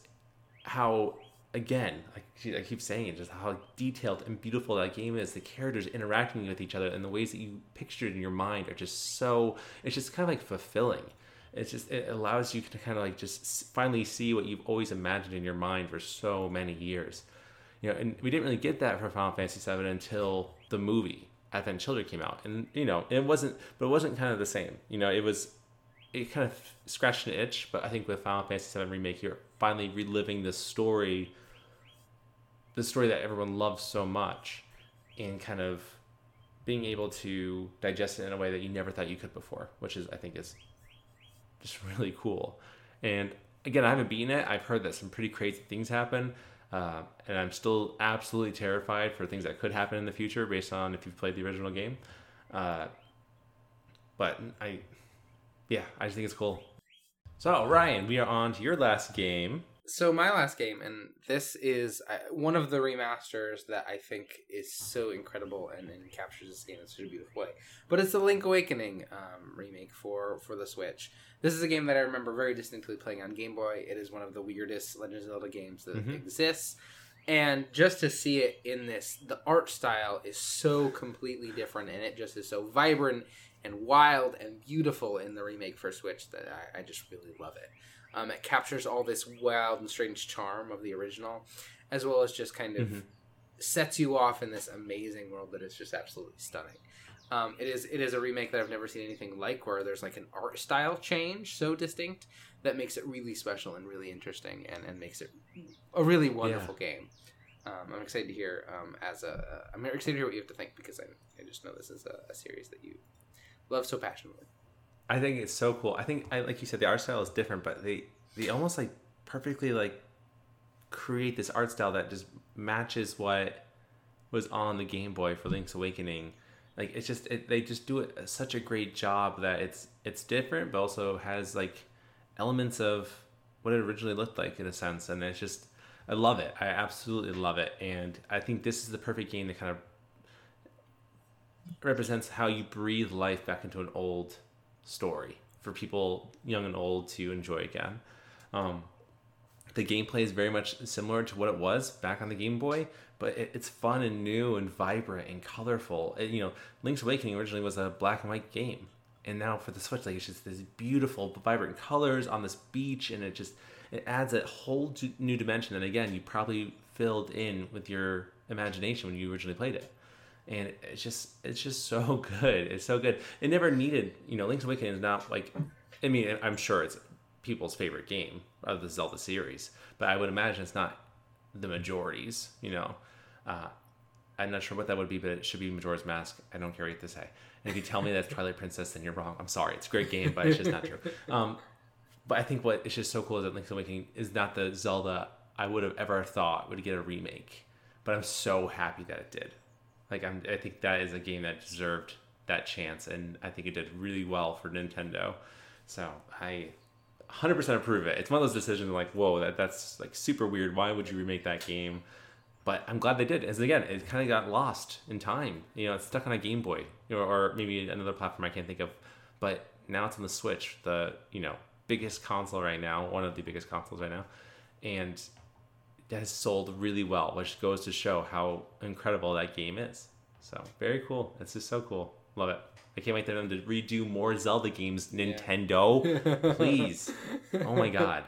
how again, like I keep saying, just how detailed and beautiful that game is. The characters interacting with each other and the ways that you picture it in your mind are just so. It's just kind of like fulfilling. It's just it allows you to kind of like just finally see what you've always imagined in your mind for so many years. You know, and we didn't really get that for Final Fantasy VII until the movie Advent Children came out, and you know, it wasn't, but it wasn't kind of the same. You know, it was, it kind of scratched an itch, but I think with Final Fantasy VII remake, you're finally reliving this story, the story that everyone loves so much, and kind of being able to digest it in a way that you never thought you could before, which is I think is just really cool. And again, I haven't beaten it. I've heard that some pretty crazy things happen. Uh, and I'm still absolutely terrified for things that could happen in the future based on if you've played the original game. Uh, but I, yeah, I just think it's cool. So Ryan, we are on to your last game, So my last game, and this is uh, one of the remasters that I think is so incredible and, and captures this game in such a beautiful way. But it's the Link Awakening um, remake for for the Switch. This is a game that I remember very distinctly playing on Game Boy. It is one of the weirdest Legend of Zelda games that Mhm. exists. And just to see it in this, the art style is so completely different, and it just is so vibrant and wild and beautiful in the remake for Switch that I, I just really love it. Um, it captures all this wild and strange charm of the original, as well as just kind of Mhm. sets you off in this amazing world that is just absolutely stunning. Um, it is it is a remake that I've never seen anything like, where there's like an art style change so distinct that makes it really special and really interesting, and, and makes it a really wonderful game. Um, I'm excited to hear um, as a I'm excited to hear what you have to think because I, I just know this is a, a series that you love so passionately. I think it's so cool. I think, I like you said, the art style is different, but they they almost like perfectly like create this art style that just matches what was on the Game Boy for Link's Awakening. Like it's just it, they just do it uh, such a great job that it's it's different, but also has like elements of what it originally looked like in a sense, and it's just I love it. I absolutely love it, and I think this is the perfect game that kind of represents how you breathe life back into an old story for people young and old to enjoy again. Um, the gameplay is very much similar to what it was back on the Game Boy, but it, it's fun and new and vibrant and colorful. It- you know, Link's Awakening originally was a black and white game, and now for the Switch, like it's just this beautiful, vibrant colors on this beach, and it just it adds a whole new dimension. And again, you probably filled in with your imagination when you originally played it and it's just it's just so good. It's so good. It never needed you know link's awakening is not like i mean i'm sure it's people's favorite game of the zelda series but i would imagine it's not the majorities you know? Uh, i'm not sure what that would be but it should be majora's mask. I don't care what to say. And if you tell me that's twilight princess then you're wrong. I'm sorry. It's a great game but it's just not true. Um, but i think what is just so cool is that link's awakening is not the zelda i would have ever thought would get a remake but i'm so happy that it did like I'm, I think that is a game that deserved that chance, and I think it did really well for Nintendo. So I 100% approve it. It's one of those decisions like, whoa, that that's like super weird. Why would you remake that game? But I'm glad they did. As again, it kind of got lost in time. You know, it's stuck on a Game Boy, you know, or maybe another platform I can't think of. But now it's on the Switch, the you know biggest console right now, one of the biggest consoles right now, and has sold really well, which goes to show how incredible that game is. So very cool. It's just so cool. Love it. I can't wait for them to redo more Zelda games. Nintendo, please. Oh my god.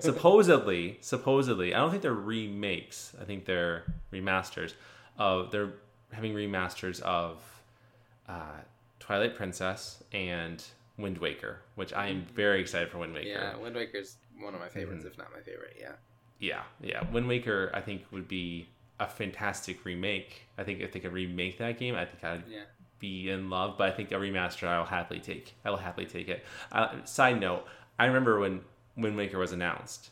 Supposedly, supposedly, I don't think they're remakes. I think they're remasters. Of they're having remasters of uh, Twilight Princess and Wind Waker, which I am very excited for Wind Waker. Yeah, Wind Waker's one of my favorites, Mm-hmm. if not my favorite. Yeah. Yeah, yeah. Wind Waker, I think, would be a fantastic remake. I think if they could remake that game, I think I'd Yeah. be in love. But I think a remaster, I'll happily take. I will happily take it. Uh, side note: I remember when Wind Waker was announced,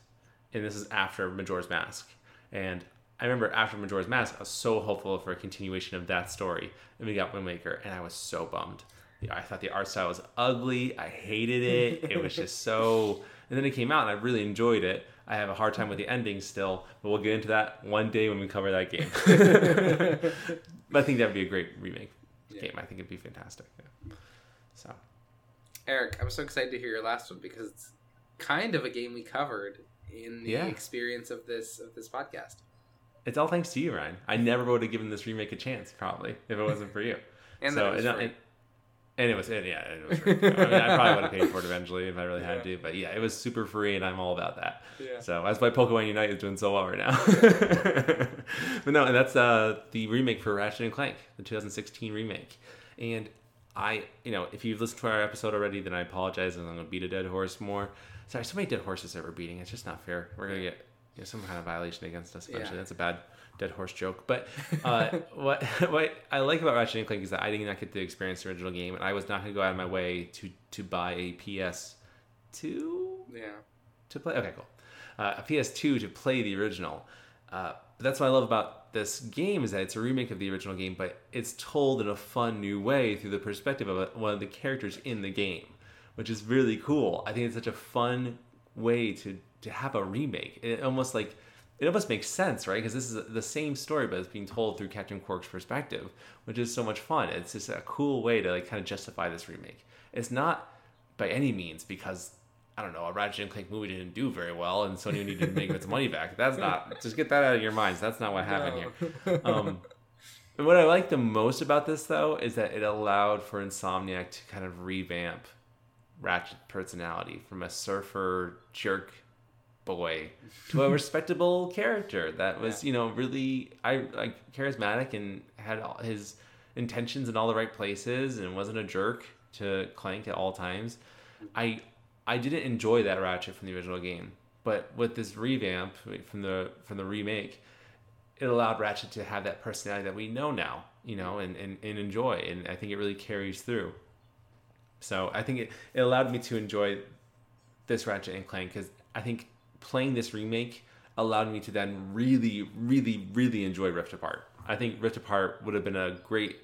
and this is after Majora's Mask, and I remember after Majora's Mask, I was so hopeful for a continuation of that story, and we got Wind Waker, and I was so bummed. Yeah, I thought the art style was ugly. I hated it. It was just so. And then it came out, and I really enjoyed it. I have a hard time with the ending still, but we'll get into that one day when we cover that game. I think that would be a great remake Yeah. game. I think it'd be fantastic. Yeah. So Eric, I'm so excited to hear your last one because it's kind of a game we covered in the Yeah. experience of this of this podcast. it's all thanks to you, Ryan. I never would have given this remake a chance, probably, if it wasn't for you. And so, then it was and, free. and, and it was, and yeah, it was free. I, mean, I probably would have paid for it eventually if I really had Yeah. to, but yeah, it was super free, and I'm all about that. Yeah. So that's why Pokemon Unite is doing so well right now. but no, and that's uh, the remake for Ratchet and Clank, the 2016 remake. And I, you know, if you've listened to our episode already, then I apologize, and I'm gonna beat a dead horse more. Sorry, so many dead horses that we're beating. It's just not fair. We're gonna get you know, some kind of violation against us eventually. Yeah. That's a bad dead horse joke. But uh, what what I like about Ratchet and Clank is that I did not get to experience the original game, and I was not gonna go out of my way to to buy a PS two Yeah. to play. Okay, cool. Uh, a PS2 to play the original. Uh, but that's what I love about this game is that it's a remake of the original game, but it's told in a fun new way through the perspective of one of the characters in the game, which is really cool. I think it's such a fun way to to have a remake. It almost like it almost makes sense, right? Because this is the same story, but it's being told through Captain Quark's perspective, which is so much fun. It's just a cool way to like kind of justify this remake. It's not by any means because I don't know a Ratchet and Clank movie didn't do very well, and Sony needed to make its money back. That's not just get that out of your minds. That's not what happened No. here. Um, and what I like the most about this though is that it allowed for Insomniac to kind of revamp Ratchet personality from a surfer jerk boy to a respectable character that was you know really I like charismatic and had all his intentions in all the right places and wasn't a jerk to Clank at all times. I I didn't enjoy that Ratchet from the original game, but with this revamp from the from the remake, it allowed Ratchet to have that personality that we know now, you know, and, and, and enjoy. And I think it really carries through. So I think it, it allowed me to enjoy this Ratchet and Clank because I think playing this remake allowed me to then really, really, really enjoy Rift Apart. I think Rift Apart would have been a great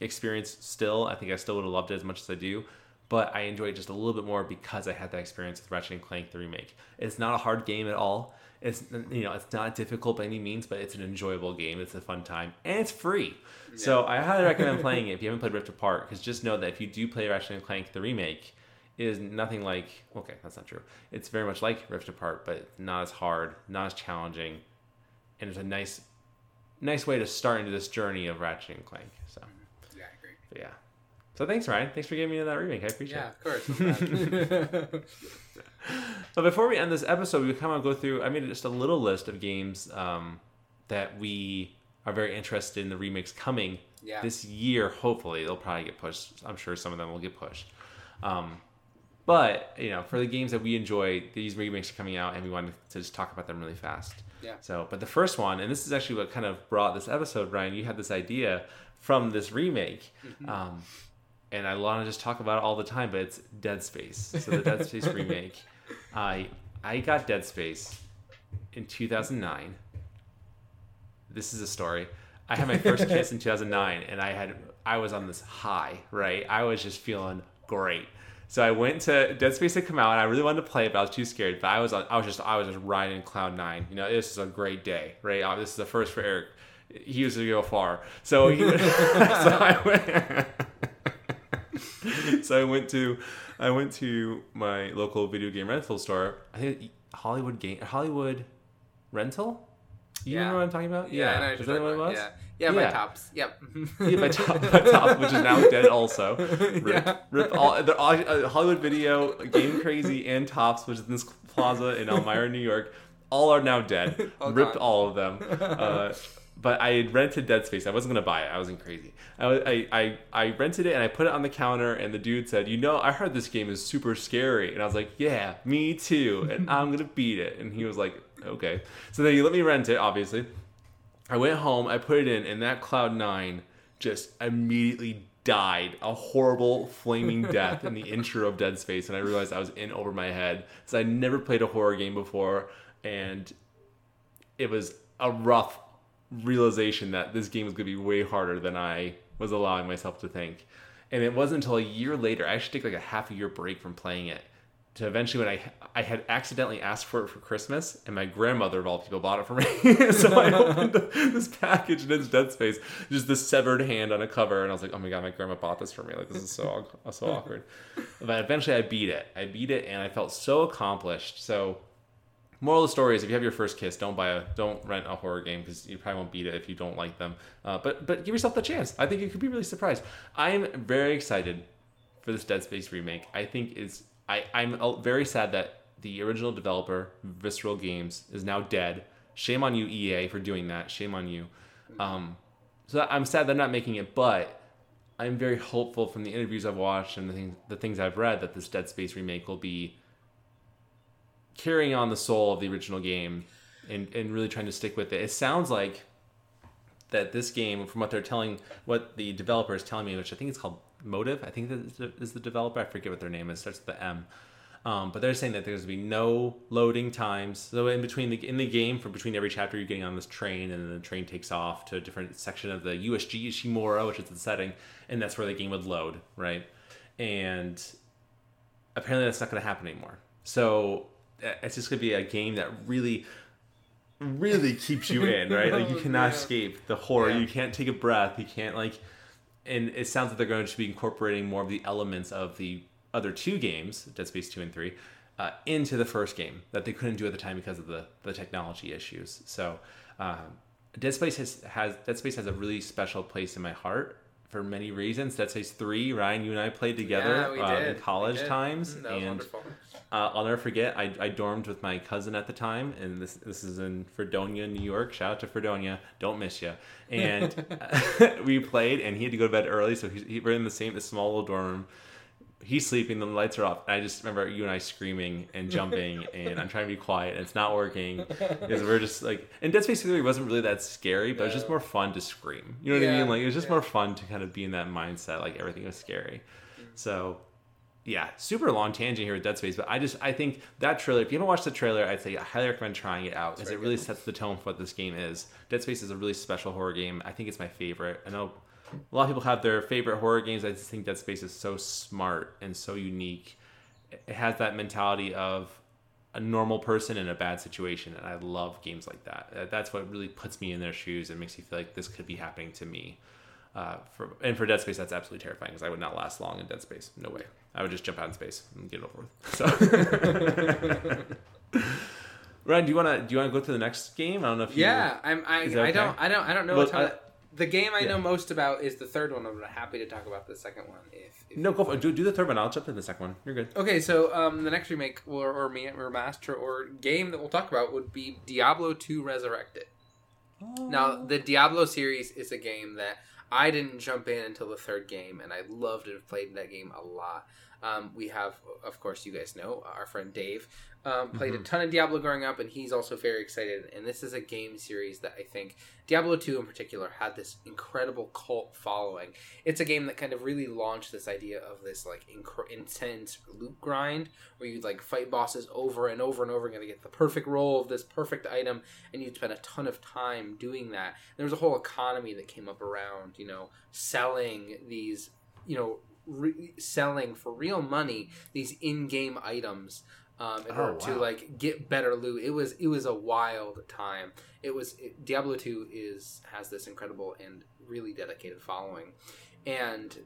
experience still. I think I still would have loved it as much as I do, but I enjoy it just a little bit more because I had that experience with Ratchet and Clank the remake. It's not a hard game at all. It's you know it's not difficult by any means, but it's an enjoyable game. It's a fun time and it's free. So I highly recommend playing it if you haven't played Rift Apart, because just know that if you do play Ratchet and Clank the remake, is nothing like okay, that's not true. It's very much like Rift Apart, but not as hard, not as challenging, and it's a nice, nice way to start into this journey of Ratchet and Clank. So Yeah, I agree. but yeah. So thanks, Ryan. Thanks for giving me that remake. I appreciate Yeah, it. of course. But before we end this episode, we kind of go through. I made just a little list of games um, that we are very interested in the remakes coming Yeah. this year. Hopefully, they'll probably get pushed. I'm sure some of them will get pushed. Um, but you know, for the games that we enjoy, these remakes are coming out, and we wanted to just talk about them really fast. Yeah. So, but the first one, and this is actually what kind of brought this episode, Ryan. You had this idea from this remake. Um, and I want to just talk about it all the time, but it's Dead Space. So the Dead Space remake. I I got Dead Space in 2009. This is a story. I had my first kiss in 2009, and I had I was on this high, right? I was just feeling great. So I went to Dead Space had come out, and I really wanted to play it, but I was too scared. But I was on, I was just I was just riding cloud nine. You know, this is a great day, right? Uh, This is the first for Eric. He was to go far, so he. so I went. so I went to I went to my local video game rental store. I think Hollywood game Hollywood rental. You Yeah. remember what I'm talking about? yeah, I know Is that what it was? about. Yeah. Yeah, my tops. Yep. Yeah, my top, my top, which is now dead. Also, rip, Yeah. rip all, the, uh, Hollywood Video, Game Crazy, and Tops, which is in this plaza in Elmira, New York, all are now dead. All Ripped gone. all of them. Uh, but I had rented Dead Space. I wasn't gonna buy it. I wasn't crazy. I, I, I, I rented it and I put it on the counter. And the dude said, "You know, I heard this game is super scary." And I was like, "Yeah, me too." And I'm gonna beat it. And he was like, "Okay." So then he let me rent it. Obviously, I went home, I put it in, and that Cloud Nine just immediately died a horrible flaming death in the intro of Dead Space, and I realized I was in over my head. So I'd never played a horror game before, and it was a rough realization that this game was going to be way harder than I was allowing myself to think. And it wasn't until a year later, I actually took like a half a year break from playing it. To eventually, when I I had accidentally asked for it for Christmas, and my grandmother of all people bought it for me, so I opened this package and it's Dead Space, just this severed hand on a cover, and I was like, oh my god, my grandma bought this for me. Like this is so so awkward. But eventually, I beat it. I beat it, and I felt so accomplished. So Moral of the story is: if you have your first kiss, don't buy a, don't rent a horror game because you probably won't beat it if you don't like them. Uh, but but give yourself the chance. I think you could be really surprised. I'm very excited for this Dead Space remake. I think is I I'm uh, very sad that the original developer Visceral Games is now dead. Shame on you, EA, for doing that. Shame on you. Um, so I'm sad they're not making it, but I'm very hopeful from the interviews I've watched and the things the things I've read that this Dead Space remake will be carrying on the soul of the original game and, and really trying to stick with it. It sounds like that this game, from what they're telling, what the developer is telling me, which I think it's called Motive, I think is is the developer. I forget what their name is. Starts with the M. Um, but they're saying that there's going to be no loading times. So in between the in the game, for between every chapter, you're getting on this train, and then the train takes off to a different section of the USG Ishimura, which is the setting, and that's where the game would load, right? And apparently that's not going to happen anymore. So it's just gonna be a game that really really keeps you in, right? Like you Oh, cannot yeah. escape the horror. Yeah. You can't take a breath. You can't like and it sounds like they're going to be incorporating more of the elements of the other two games, Dead Space 2 and 3, uh, into the first game that they couldn't do at the time because of the, the technology issues. So, um, Dead Space has, has Dead Space has a really special place in my heart for many reasons. Dead Space 3, Ryan, you and I played together Yeah, uh, in college times, That was and wonderful. uh, I'll never forget. I, I dormed with my cousin at the time, and this this is in Fredonia, New York. Shout out to Fredonia. Don't miss you. And we played, and he had to go to bed early, so he, he, we're in the same this small little dorm room. He's sleeping, the lights are off. And I just remember you and I screaming and jumping, and I'm trying to be quiet, and it's not working because we're just like. And Dead Space 3 wasn't really that scary, but it was just more fun to scream. You know what I mean? Like it was just yeah. more fun to kind of be in that mindset, like everything was scary. Mm-hmm. So yeah, super long tangent here with Dead Space, but I just I think that trailer. If you haven't watched the trailer, I'd say I highly recommend trying it out because it really good. sets the tone for what this game is. Dead Space is a really special horror game. I think it's my favorite. I know a lot of people have their favorite horror games. I just think Dead Space is so smart and so unique. It has that mentality of a normal person in a bad situation, and I love games like that. Uh, That's what really puts me in their shoes and makes me feel like this could be happening to me. Uh, for and for Dead Space, that's absolutely terrifying because I would not last long in Dead Space. No way. I would just jump out in space and get it over with. So, Ryan, do you wanna do you wanna go to the next game? I don't know if you, Yeah, I'm. I, that I don't. I don't. I don't know. Well, a ton of- I- the game I yeah. know most about is the third one. I'm happy to talk about the second one. If, if No, go for, do do the third one. I'll jump in the second one. You're good. Okay, so um, the next remake or, or remaster or game that we'll talk about would be Diablo 2 Resurrected. Now, the Diablo series is a game that I didn't jump in until the third game, and I loved and have played that game a lot. Um, we have, of course, you guys know our friend Dave um, played a ton of Diablo growing up, and he's also very excited. And this is a game series that I think Diablo 2 in particular had this incredible cult following. It's a game that kind of really launched this idea of this like inc- intense loot grind where you'd like fight bosses over and over and over again to get the perfect roll of this perfect item, and you'd spend a ton of time doing that. There was a whole economy that came up around, you know, selling these, you know, re- selling for real money these in-game items um, in Oh, order to like get better loot. It was it was a wild time. It was it, Diablo two is has this incredible and really dedicated following, and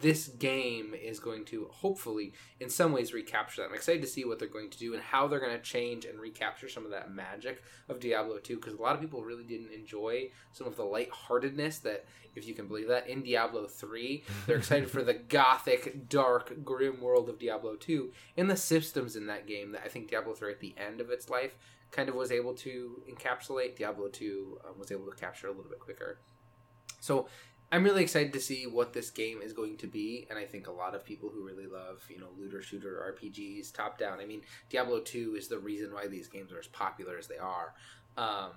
this game is going to hopefully in some ways recapture that. I'm excited to see what they're going to do and how they're going to change and recapture some of that magic of Diablo 2 because a lot of people really didn't enjoy some of the lightheartedness that if you can believe that in Diablo 3 they're excited for the gothic dark grim world of Diablo 2 and the systems in that game that I think Diablo 3 at the end of its life kind of was able to encapsulate. Diablo 2 um, was able to capture a little bit quicker. So I'm really excited to see what this game is going to be, and I think a lot of people who really love, you know, looter shooter RPGs, top down. I mean, Diablo Two is the reason why these games are as popular as they are. Um,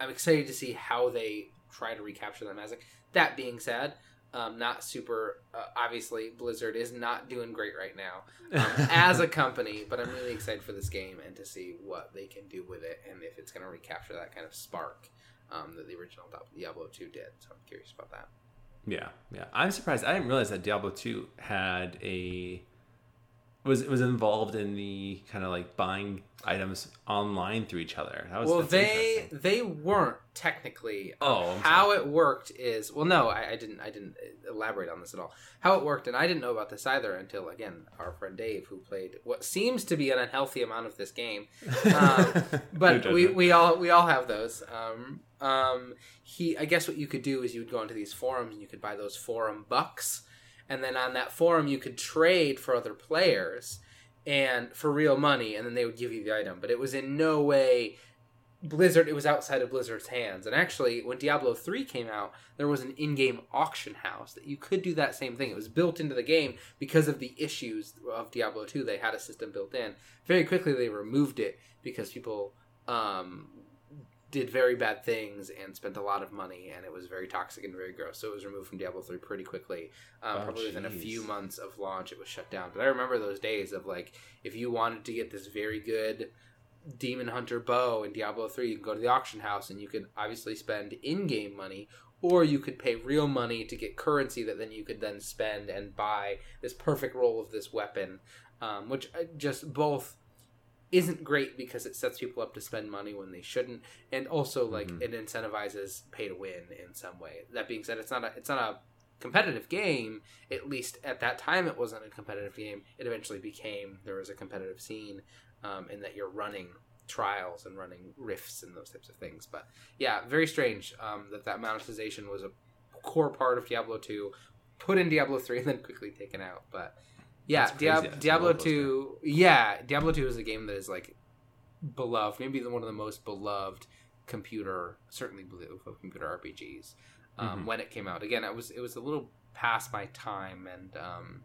I'm excited to see how they try to recapture that magic. That being said, um, not super. Uh, obviously, Blizzard is not doing great right now um, as a company, but I'm really excited for this game and to see what they can do with it and if it's going to recapture that kind of spark um, that the original Diablo 2 did. So I'm curious about that. Yeah, yeah. I'm surprised. I didn't realize that Diablo 2 had a was was involved in the kind of like buying items online through each other. That was well, they they weren't technically. Oh, I'm how it worked is well, no, I, I didn't I didn't elaborate on this at all. How it worked, and I didn't know about this either until again our friend Dave, who played what seems to be an unhealthy amount of this game, um, but we, we all we all have those. Um, um, he, I guess what you could do is you would go into these forums and you could buy those forum bucks, and then on that forum you could trade for other players and for real money, and then they would give you the item. But it was in no way Blizzard. It was outside of Blizzard's hands. And actually, when Diablo three came out, there was an in-game auction house that you could do that same thing. It was built into the game because of the issues of Diablo two. They had a system built in. Very quickly, they removed it because people um, did very bad things and spent a lot of money, and it was very toxic and very gross. So it was removed from Diablo three pretty quickly. Um, Oh, probably within a few months of launch, it was shut down. But I remember those days of like, if you wanted to get this very good demon hunter bow in Diablo three, you could go to the auction house and you could obviously spend in-game money. Or you could pay real money to get currency that then you could then spend and buy this perfect roll of this weapon, um, which just both isn't great because it sets people up to spend money when they shouldn't, and also like Mhm. it incentivizes pay to win in some way. That being said, it's not a it's not a competitive game. At least at that time, it wasn't a competitive game. It eventually became there was a competitive scene, um, in that you're running trials and running rifts and those types of things. But yeah, very strange um, that that monetization was a core part of Diablo two, put in Diablo three and then quickly taken out. But yeah, Diab- Diablo two. Yeah, Diablo two is a game that is like beloved, maybe one of the most beloved computer, certainly beloved computer RPGs. Um, Mhm. When it came out, again, it was it was a little past my time, and um,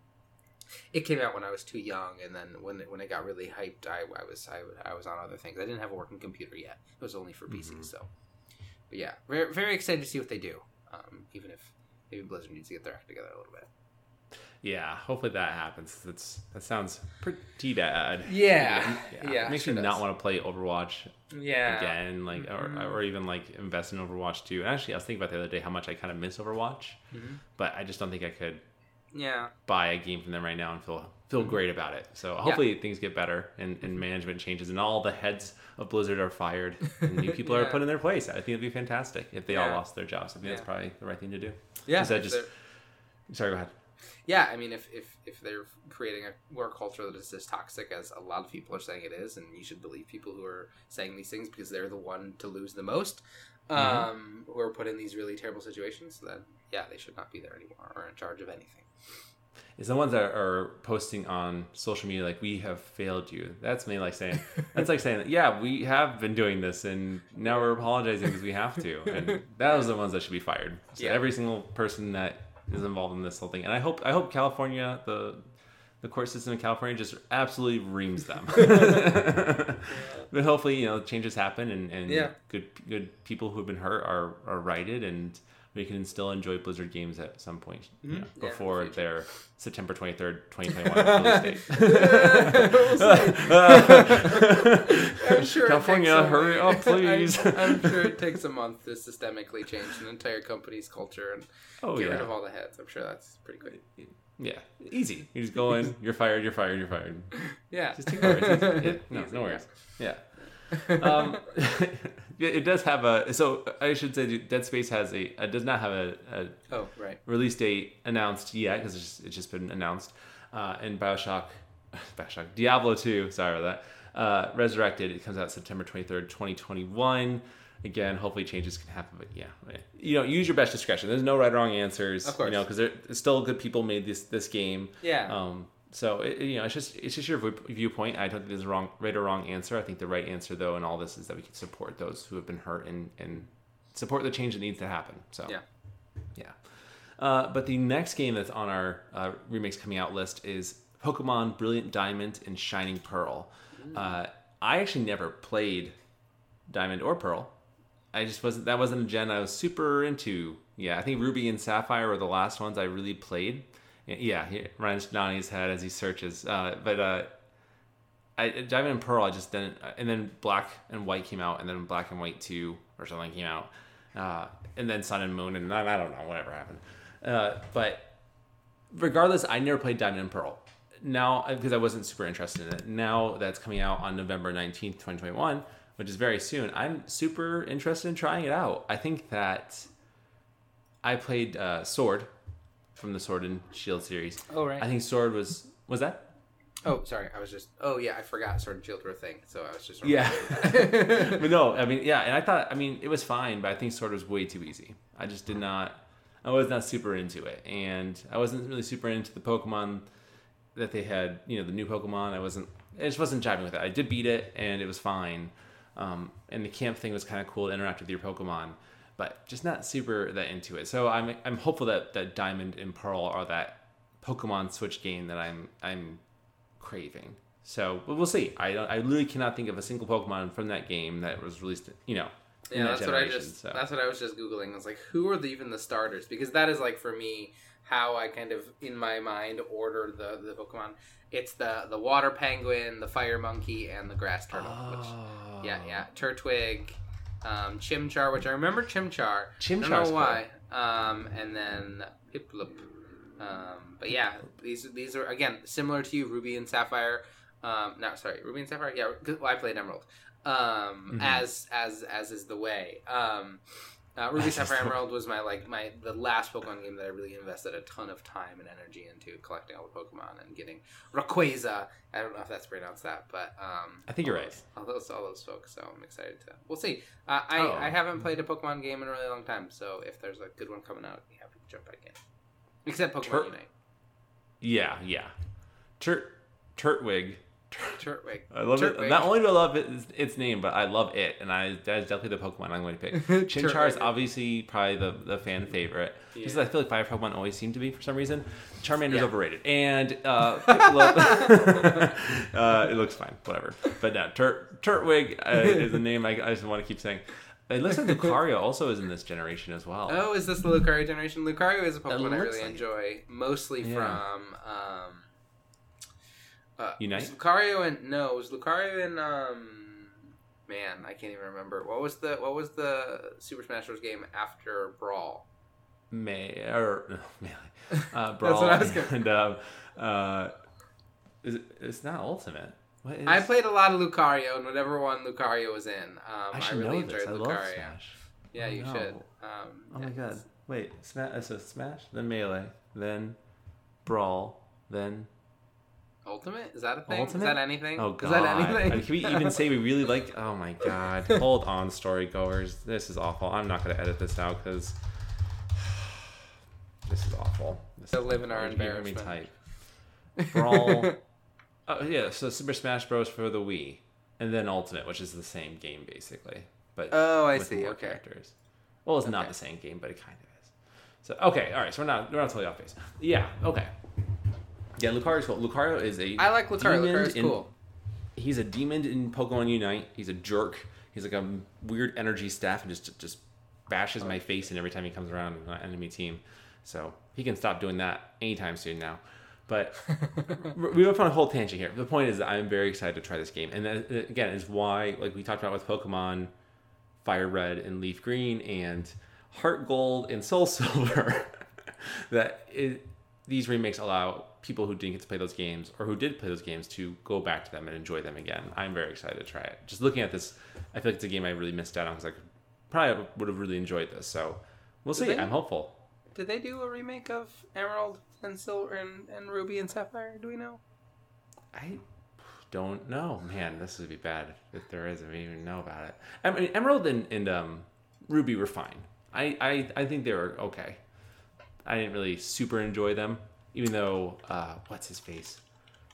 it came out when I was too young. And then when it, when it got really hyped, I, I was I, I was on other things. I didn't have a working computer yet. It was only for PC. Mhm. So, but yeah, very very excited to see what they do. Um, even if maybe Blizzard needs to get their act together a little bit. Yeah, hopefully that happens. That's that sounds pretty bad. Yeah, yeah, It makes sure me not want to play Overwatch Yeah, again, like Mhm. or, or even like invest in Overwatch 2. Actually, I was thinking about the other day how much I kind of miss Overwatch, Mhm. but I just don't think I could yeah. buy a game from them right now and feel feel Mhm. great about it. So hopefully things get better and, and management changes and all the heads of Blizzard are fired and new people are put in their place. I think it'd be fantastic if they all lost their jobs. I think that's probably the right thing to do. Yeah, Is that just- they're- Sorry, go ahead. Yeah. I mean, if, if if they're creating a work culture that is as toxic as a lot of people are saying it is, and you should believe people who are saying these things because they're the one to lose the most, Mhm. um, who are put in these really terrible situations, then yeah, they should not be there anymore or in charge of anything. Is the ones that are posting on social media like we have failed you. That's me like saying that's like saying yeah we have been doing this and now we're apologizing because we have to. And that was the ones that should be fired. So Yeah. every single person that is involved in this whole thing. And I hope I hope California the the court system in California just absolutely reams them. but hopefully you know changes happen and, and Yeah. good good people who've been hurt are are righted and we can still enjoy Blizzard games at some point you Mhm. know, Yeah, before their September 23rd, 2021 release date. I'm sure it California, a- hurry up, please. I'm, I'm sure it takes a month to systemically change an entire company's culture and oh, get yeah. rid of all the heads. I'm sure that's pretty quick. Yeah, easy. You just go in, you're fired, you're fired, you're fired. Yeah, Just take over. Yeah, no, Easy, no worries. Yeah. yeah. Um, it does have a. So I should say Dead Space has a. It does not have a, a oh, right. release date announced yet because it's, just- it's just been announced. Uh, and Bioshock, Bioshock, Diablo 2, sorry about that, uh, Resurrected, it comes out September 23rd, 2021. Again, hopefully changes can happen, but yeah, you know, use your best discretion. There's no right or wrong answers, Of course. you know, because there's still good people made this this game. Yeah. Um, so it, you know, it's just it's just your viewpoint. I don't think there's a wrong right or wrong answer. I think the right answer though in all this is that we can support those who have been hurt and and support the change that needs to happen. So Yeah. yeah. Uh, but the next game that's on our uh, remakes coming out list is Pokemon Brilliant Diamond and Shining Pearl. Uh, I actually never played Diamond or Pearl. I just wasn't that wasn't a gen I was super into. Yeah, I think Ruby and Sapphire were the last ones I really played. Yeah, he, Ryan's nodding his head as he searches. Uh, but uh, I, Diamond and Pearl, I just didn't. And then Black and White came out, and then Black and White Two or something came out, uh, and then Sun and Moon, and I, I don't know whatever happened. Uh, but regardless, I never played Diamond and Pearl. Now, because I wasn't super interested in it. Now that's coming out on November nineteenth, twenty twenty one, which is very soon. I'm super interested in trying it out. I think that I played uh, Sword from the Sword and Shield series. Oh, right. I think Sword was was that oh, sorry. I was just. Oh, yeah. I forgot Sword and Shield were a thing, so I was just. Yeah. but no, I mean, yeah, and I thought, I mean, it was fine, but I think Sword was way too easy. I just did not, I was not super into it, and I wasn't really super into the Pokemon that they had. You know, the new Pokemon. I wasn't, it just wasn't jiving with it. I did beat it, and it was fine. Um, and the camp thing was kind of cool to interact with your Pokemon, but just not super that into it. So I'm, I'm hopeful that that Diamond and Pearl are that Pokemon Switch game that I'm, I'm craving. So, but we'll see. I don't, I literally cannot think of a single Pokemon from that game that was released. You know, Yeah, that's what I just. so. That's what I was just googling. I was like, who are the, even the starters? Because that is like for me how I kind of in my mind order the the Pokemon. It's the the water penguin, the fire monkey, and the grass turtle. Which, Oh. yeah, yeah, ah. Turtwig, um, Chimchar, which I remember Chimchar. I don't know why. Um, and then Piplup. Um, but yeah, these these are again similar to you, Ruby and Sapphire. Um, no, sorry, Ruby and Sapphire. Yeah, well, I played Emerald. Um, Mhm. as as as is the way. Um, uh, Ruby Sapphire. Emerald was my like my the last Pokemon game that I really invested a ton of time and energy into collecting all the Pokemon and getting Rayquaza. I don't know if that's pronounced that, but um, I think you're all right. those- All those all those folks. So I'm excited to. We'll see. Uh, I Oh. I haven't played a Pokemon game in a really long time, so if there's a good one coming out, I'd be happy to jump back in. Except Pokemon Tur- Unite. Yeah, yeah. Turt Turtwig. Turtwig. I love Turtwig. it. Not only do I love it, its name, but I love it, and I that is definitely the Pokemon I'm going to pick. Chimchar is obviously probably the, the fan favorite. Because Yeah. I feel like fire Pokemon always seem to be for some reason. Charmander's Yeah. overrated, and uh, uh, it looks fine, whatever. But no, Turt Turtwig uh, is a name I, I just want to keep saying. It looks like Lucario also is in this generation as well. Oh, is this the Lucario generation? Lucario is a Pokemon I looks really like it. enjoy, mostly Yeah. from um, uh, Unite? was Lucario and no, it was Lucario and um, man, I can't even remember what was the what was the Super Smash Bros. game after Brawl. May or no, Melee. Uh, That's Brawl what I was gonna- and um, uh, is it, it's not Ultimate. What is? I played a lot of Lucario, and whatever one Lucario was in, um, I I, should really know enjoyed this. I love Lucario. Smash. Yeah, Oh, you no. should. Um, Oh my god! Wait, Smash. So Smash, then Melee, then Brawl, then Ultimate is that a thing? Ultimate? Is that anything? oh Is god! that anything? Can we even say we really like? Oh my god! Hold on, storygoers. This is awful. I'm not gonna edit this out because this is awful. This To is live in our hear me type. Brawl. Oh yeah, so Super Smash Bros. for the Wii, and then Ultimate, which is the same game basically, but Oh, I see. more Okay. characters. Well, it's not the same game, but it kind of is. So okay, all right. So we're not we're not totally off base. Yeah. Okay. Yeah, Lucario's cool. Lucario is a I like Lucario. Lucario's in- cool. He's a demon in Pokemon Unite. He's a jerk. He's like a weird energy staff and just just bashes my face in every time he comes around on an enemy team. So he can stop doing that anytime soon now. But we went on a whole tangent here. The point is that I'm very excited to try this game, and that, that, again is why, like we talked about with Pokemon Fire Red and Leaf Green and Heart Gold and Soul Silver, that it, these remakes allow people who didn't get to play those games or who did play those games to go back to them and enjoy them again. I'm very excited to try it. Just looking at this, I feel like it's a game I really missed out on because I could, probably would have really enjoyed this. So we'll see. they- I'm hopeful. Did they do a remake of Emerald and Silver and, and Ruby and Sapphire? Do we know? I don't know, man. This would be bad if there is. If we even know about it. I mean, Emerald and, and um, Ruby were fine. I, I I think they were okay. I didn't really super enjoy them, even though uh, what's his face,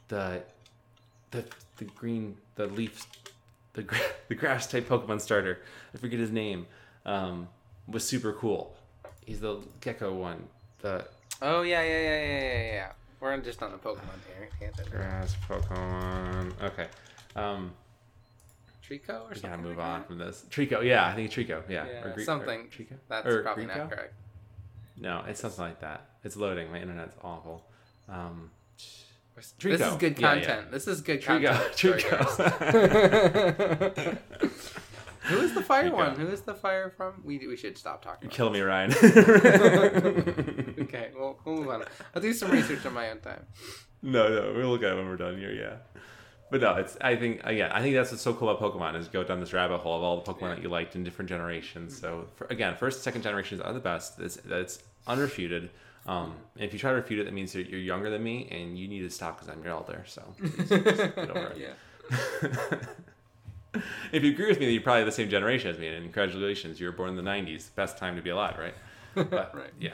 the the the green the leaf the the grass type Pokemon starter. I forget his name. Um, was super cool. He's the gecko one. The Oh yeah, yeah, yeah, yeah, yeah, yeah. We're just on the Pokemon here. Can't think of it. grass Pokemon. Okay. Um, Trico or something. We gotta move like on that? from this. Trico, yeah, I think Trico, yeah, Yeah, Gre- something. Trico. That's Or probably Greco? not correct. No, it's something like that. It's loading. My internet's awful. Um, This is good Yeah, yeah. content. This is good Trico, content. Trico. Who is the fire Trico. one? Who is the fire from? We we should stop talking. About me, Ryan. Okay, well we'll move on. I'll do some research on my own time. no, no, we'll look at it when we're done here. Yeah, but no, it's. I think again, I think that's what's so cool about Pokemon is go down this rabbit hole of all the Pokemon Yeah. that you liked in different generations. So for, again, first and second generations are the best. That's that's unrefuted. Um, and if you try to refute it, that means you're, you're younger than me, and you need to stop because I'm your elder. So please, get over it. yeah. if you agree with me that you're probably the same generation as me, and congratulations, you were born in the '90s. Best time to be alive, right? But, Right. Yeah.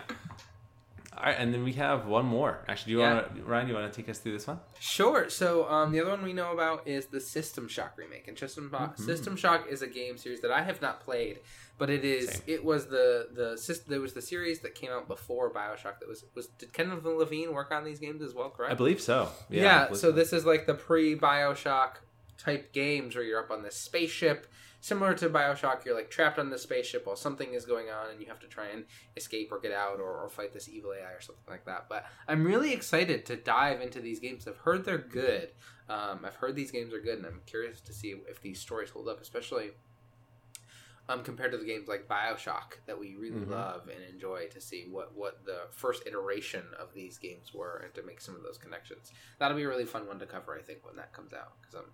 All right, and then we have one more. Actually, do you Yeah. want Ryan? Do you want to take us through this one? Sure. So um, the other one we know about is the System Shock remake, and System Mhm. System Shock is a game series that I have not played, but it is Same. it was the the system there was the series that came out before Bioshock. That was was did Ken Levine work on these games as well? Correct. I believe so. Yeah. Yeah, believe so this is like the pre Bioshock type games where you're up on this spaceship. Similar to Bioshock, you're like trapped on this spaceship while something is going on and you have to try and escape or get out or, or fight this evil AI or something like that. But I'm really excited to dive into these games. I've heard they're good. Um, I've heard these games are good and I'm curious to see if these stories hold up, especially um, compared to the games like Bioshock that we really Mhm. love and enjoy to see what what the first iteration of these games were and to make some of those connections. That'll be a really fun one to cover, I think, when that comes out because um,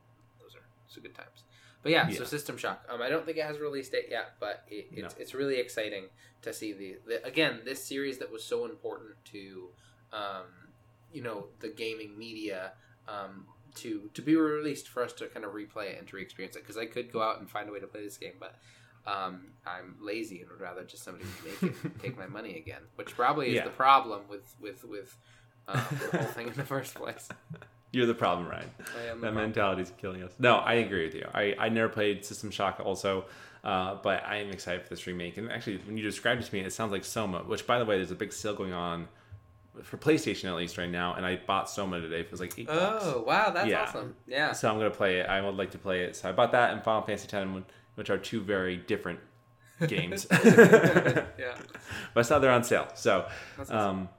those are so good times. But yeah, so System Shock. Um, I don't think it has a release date yet, but it, it's No. it's really exciting to see the, the again this series that was so important to um, you know the gaming media um, to to be released for us to kind of replay it and to re-experience it because I could go out and find a way to play this game, but um, I'm lazy and would rather just somebody make it take my money again, which probably is Yeah. the problem with with with um, the whole thing in the first place. You're the problem, Ryan. I am the That problem. mentality is killing us. No, I agree with you. I, I never played System Shock also, uh, but I am excited for this remake. And actually, when you described it to me, it sounds like Soma, which, by the way, there's a big sale going on for PlayStation at least right now. And I bought Soma today. It was like eight bucks. Oh wow, that's Yeah. awesome! Yeah, So I'm gonna play it. I would like to play it. So I bought that and Final Fantasy X, which are two very different games. yeah. but I saw they're on sale. So, awesome. um,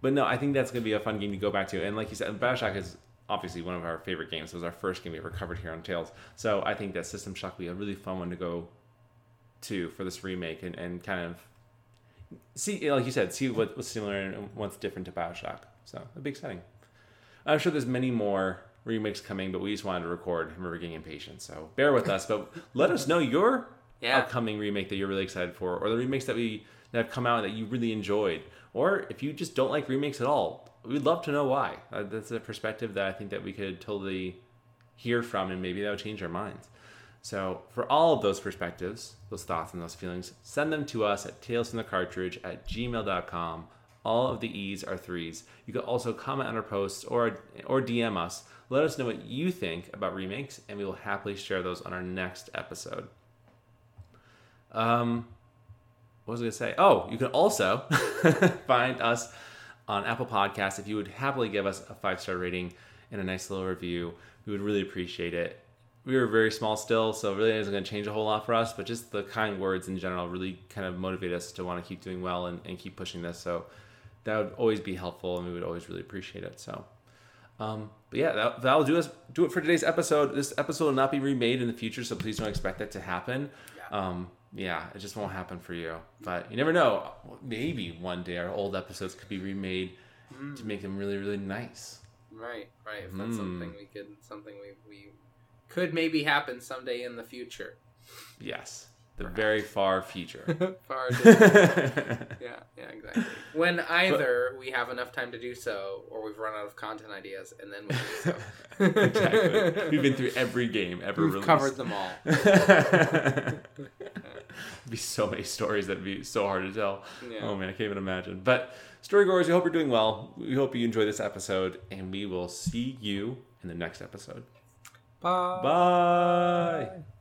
but no, I think that's gonna be a fun game to go back to. And like you said, Bioshock is obviously one of our favorite games. It was our first game we ever covered here on Tales. So I think that System Shock will be a really fun one to go to for this remake and, and kind of see, like you said, see what, what's similar and what's different to Bioshock. So it'll be exciting. I'm sure there's many more remakes coming, but we just wanted to record and we're getting impatient. So bear with us, but let us know your Yeah. upcoming remake that you're really excited for, or the remakes that we that have come out that you really enjoyed, or if you just don't like remakes at all, we'd love to know why. Uh, that's a perspective that I think that we could totally hear from, and maybe that would change our minds. So for all of those perspectives, those thoughts and those feelings, send them to us at tales from the cartridge at gmail.com. All of the E's are threes. You can also comment on our posts or or DM us. Let us know what you think about remakes, and we will happily share those on our next episode. Um, what was I gonna say? Oh, you can also find us on Apple Podcasts. If you would happily give us a five star rating and a nice little review, we would really appreciate it. We are very small still, so it really isn't going to change a whole lot for us, but just the kind words in general really kind of motivate us to want to keep doing well and, and keep pushing this. So that would always be helpful, and we would always really appreciate it. So, um, but yeah, that, that'll do us do it for today's episode. This episode will not be remade in the future, so please don't expect that to happen. Um, yeah, it just won't happen for you. But you never know. Maybe one day our old episodes could be remade to make them really, really nice. Right, right. If that's Hmm. something we could, something we, we could maybe happen someday in the future. Yes, the very far future. Far yeah, yeah, exactly. When either we have enough time to do so, or we've run out of content ideas, and then we do so. exactly. We've been through every game ever We've released. covered them all. Be so many stories that'd be so hard to tell. Yeah. Oh man, I can't even imagine. But storygoers, we hope you're doing well. We hope you enjoy this episode, and we will see you in the next episode. Bye. Bye.